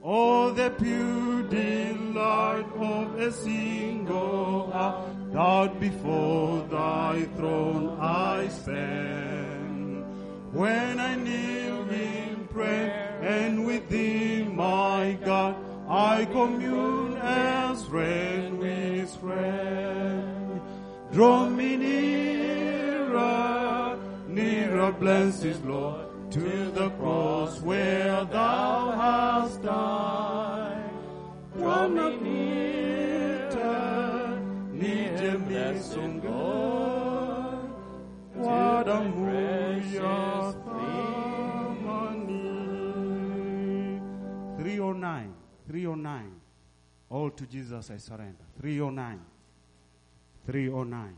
Oh, the pure delight of a single hour, that before thy throne I stand. When I kneel in prayer, and with thee, my God, I commune as friend with friend. Draw me nearer, nearer, blessed Lord, to the cross where thou hast died. Draw me nearer, nearer, blessed God. What a precious harmony. 309, 309. All to Jesus I surrender. 309, 309.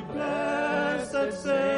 blessed Savior.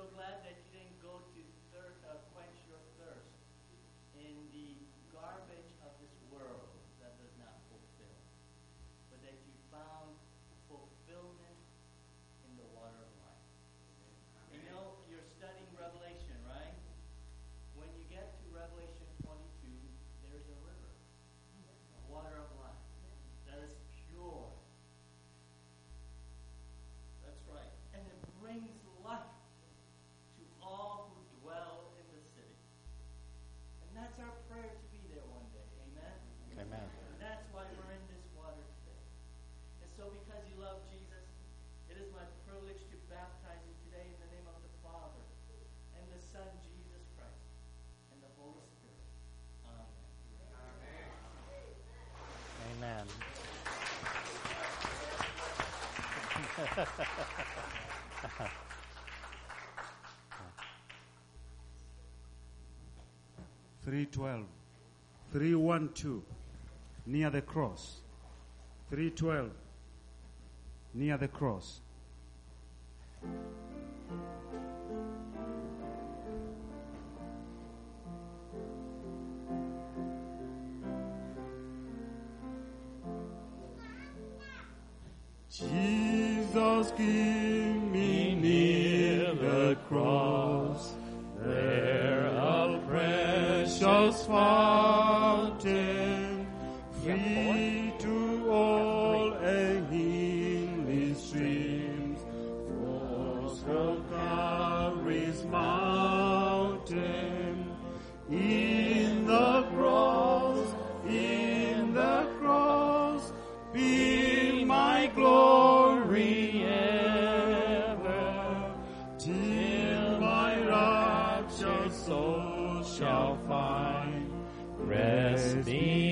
so glad that Son, Jesus Christ, and the Holy Spirit. Amen. Amen. Three twelve, three one two, near the cross. Three twelve, near the cross. ti. Be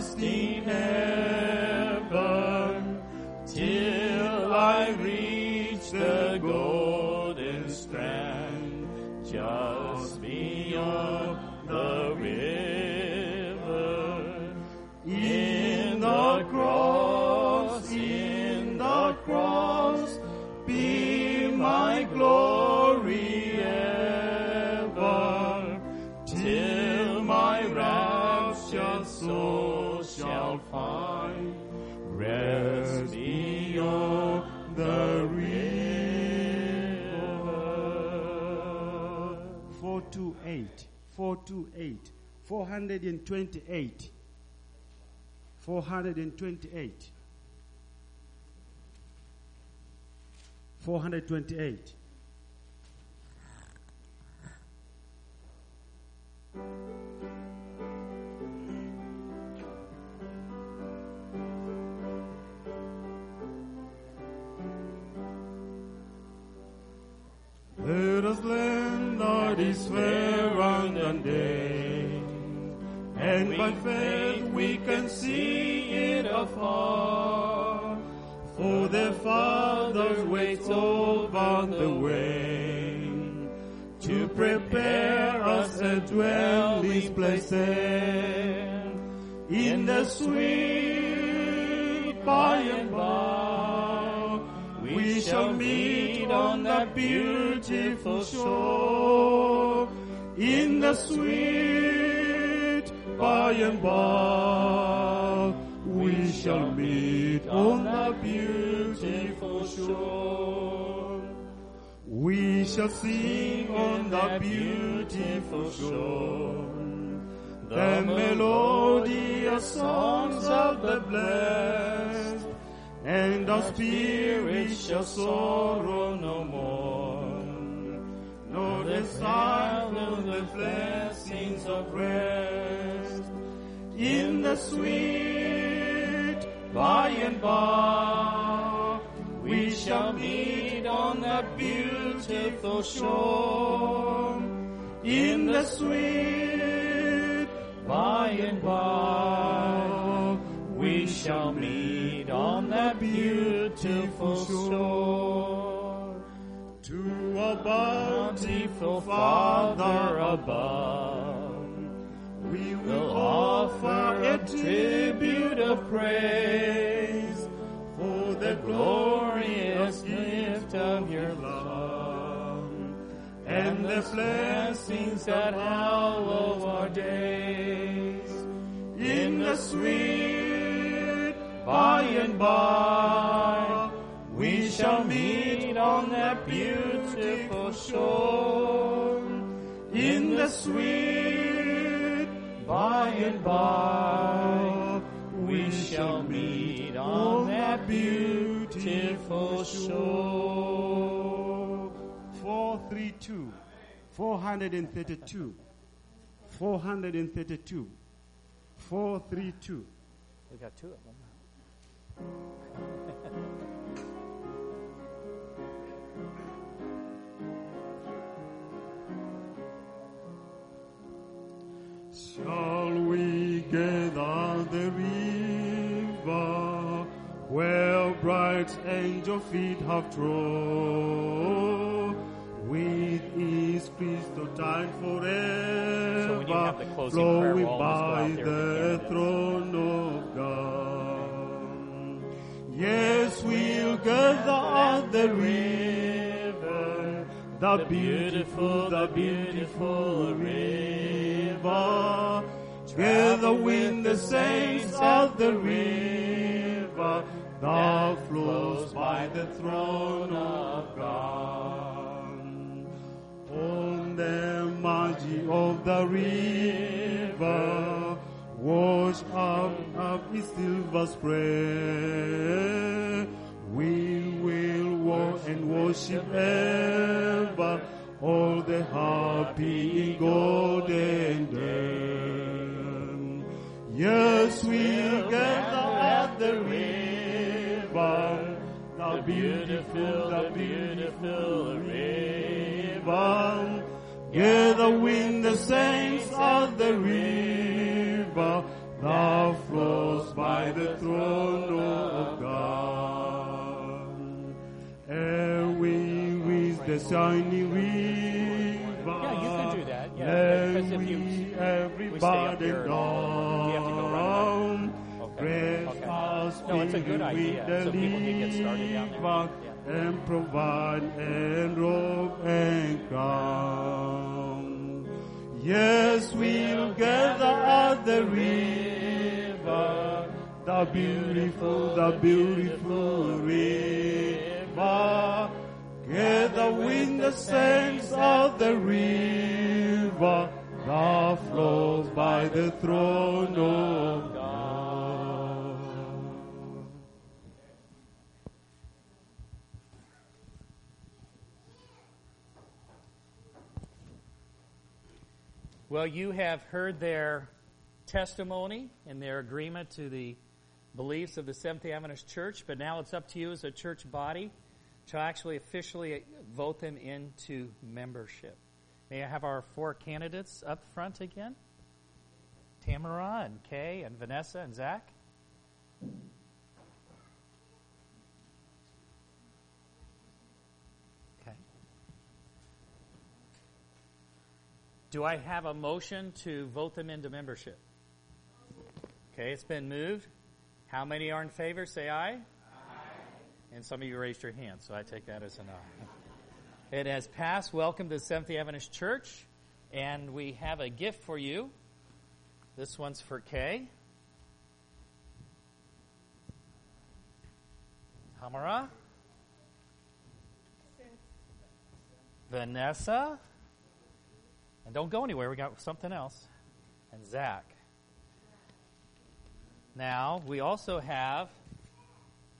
heaven, 428, 428, 428. Let us learn that is by faith we can see it afar. For the Father waits over the way to prepare us a dwelling place in the sweet by and by. We shall meet on that beautiful shore in the sweet by and by. We shall meet on that beautiful shore. We shall sing on that beautiful shore the melodious songs of the blessed, and our spirits shall sorrow no more, nor the sign of the blessings of rest. In the sweet by and by, we shall meet on that beautiful shore. In the sweet by and by, we shall meet on that beautiful shore. To a bountiful Father above, we will offer a tribute of praise for the glorious gift of your love and the blessings that hallow our days. In the sweet by and by, we shall meet on that beautiful shore. In the sweet by and by, we shall meet on that beautiful shore. 432, 432, 432, 432. We got two of them. (laughs) Shall we gather the river where bright angel feet have trod? with his crystal tide forever, So when you have the closing prayer, flowing by the throne of God. Yes, we'll gather at the river, the beautiful, the beautiful river. Together with the saints of the river that flows by the throne of God. On the margin of the river, wash up, up his silver spray. We will walk and worship ever, all the happy golden days. Yes, we'll gather at the river, the beautiful, the beautiful river. Gather with the saints of the river that flows by the throne of God. And we reach the shining we we everybody here, down. you have to go right Okay, okay. No, it's a good idea, so people can get started down there. river And provide and robe and crown. Yes, we'll gather at the river, the beautiful, the beautiful river. Gather with the saints of the river that flows by the throne of God. Well, you have heard their testimony and their agreement to the beliefs of the Seventh day Adventist Church, but now it's up to you as a church body to actually officially vote them into membership. May I have our four candidates up front again? Tamara and Kay and Vanessa and Zach. Okay. Do I have a motion to vote them into membership? Okay, it's been moved. How many are in favor? Say aye. Aye. And some of you raised your hand, so I take that as an aye. It has passed. Welcome to Seventh Adventist Church. And we have a gift for you. This one's for Kay. Tamara. Vanessa. And don't go anywhere. We got something else. And Zach. Now, we also have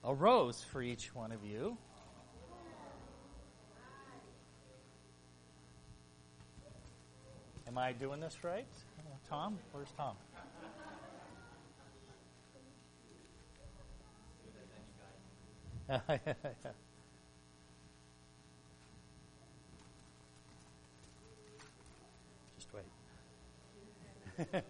a rose for each one of you. Am I doing this right? Tom? Where's Tom? (laughs) Just wait. (laughs)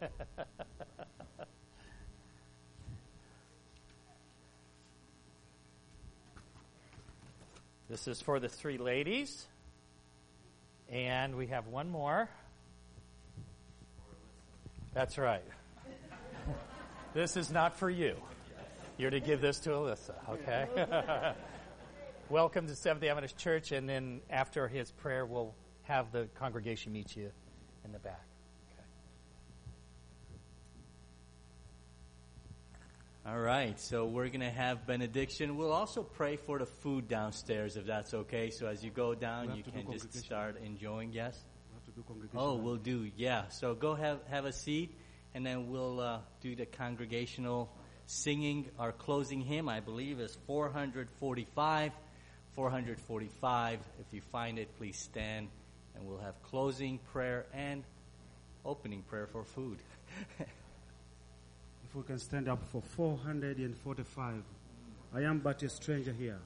This is for the three ladies. And we have one more. That's right. this is not for you. You're to give this to Alyssa, okay? (laughs) Welcome to Seventh day Adventist Church, and then after his prayer, we'll have the congregation meet you in the back. All right, so we're going to have benediction. We'll also pray for the food downstairs, if that's okay. So as you go down, you can just start enjoying. Yes? We have to do congregation. Oh, we'll do. Yeah. So go have have a seat, and then we'll uh, do the congregational singing. Our closing hymn, I believe, is 445. 445. If you find it, please stand, and we'll have closing prayer and opening prayer for food. (laughs) If we can stand up for 445. I am but a stranger here.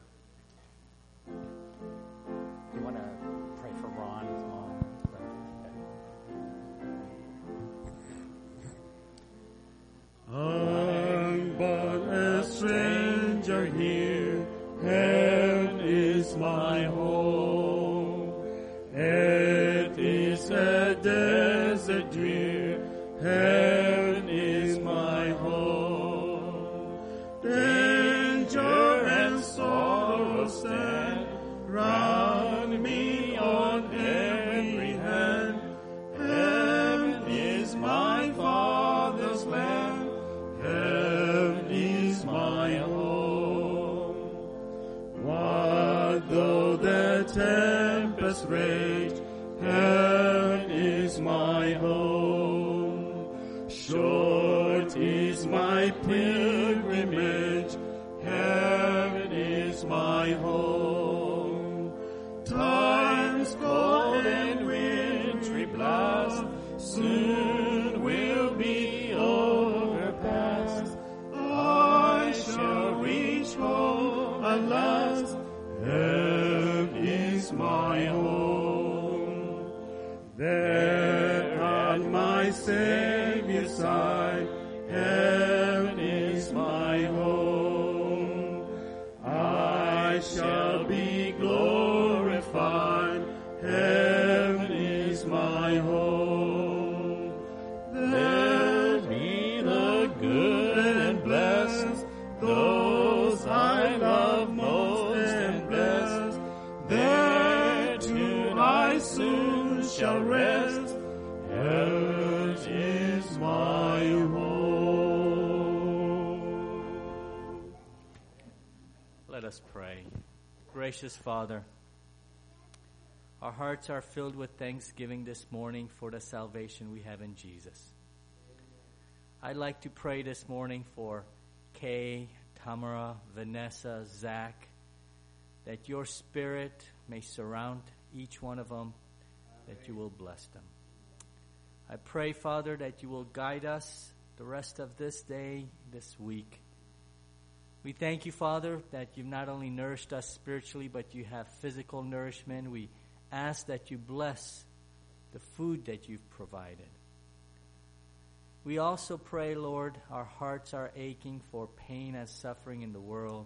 Gracious Father, our hearts are filled with thanksgiving this morning for the salvation we have in Jesus. I'd like to pray this morning for Kay, Tamara, Vanessa, Zach, that your spirit may surround each one of them, that you will bless them. I pray, Father, that you will guide us the rest of this day, this week. We thank you, Father, that you've not only nourished us spiritually, but you have physical nourishment. We ask that you bless the food that you've provided. We also pray, Lord, our hearts are aching for pain and suffering in the world.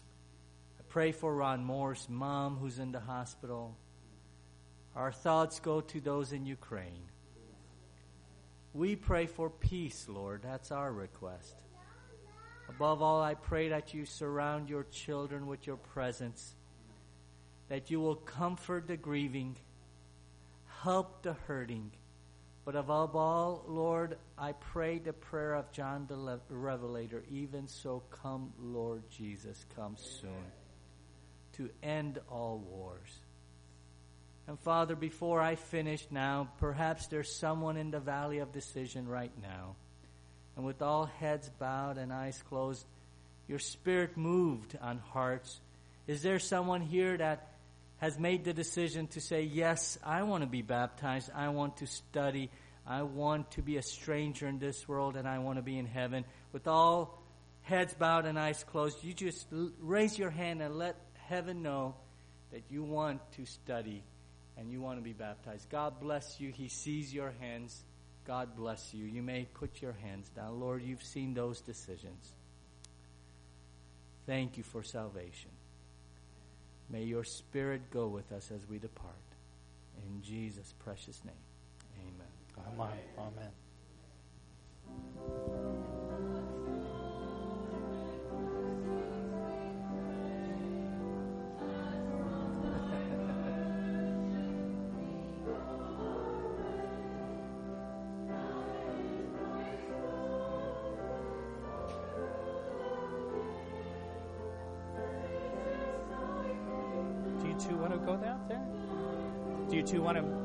I pray for Ron Moore's mom who's in the hospital. Our thoughts go to those in Ukraine. We pray for peace, Lord. That's our request. Above all, I pray that you surround your children with your presence, that you will comfort the grieving, help the hurting. But above all, Lord, I pray the prayer of John the Revelator, even so, come, Lord Jesus, come soon to end all wars. And Father, before I finish now, perhaps there's someone in the valley of decision right now. And with all heads bowed and eyes closed, your spirit moved on hearts. Is there someone here that has made the decision to say, Yes, I want to be baptized. I want to study. I want to be a stranger in this world and I want to be in heaven. With all heads bowed and eyes closed, you just raise your hand and let heaven know that you want to study and you want to be baptized. God bless you. He sees your hands. God bless you. You may put your hands down. Lord, you've seen those decisions. Thank you for salvation. May your spirit go with us as we depart. In Jesus' precious name, amen. Amen. Amen. Do want to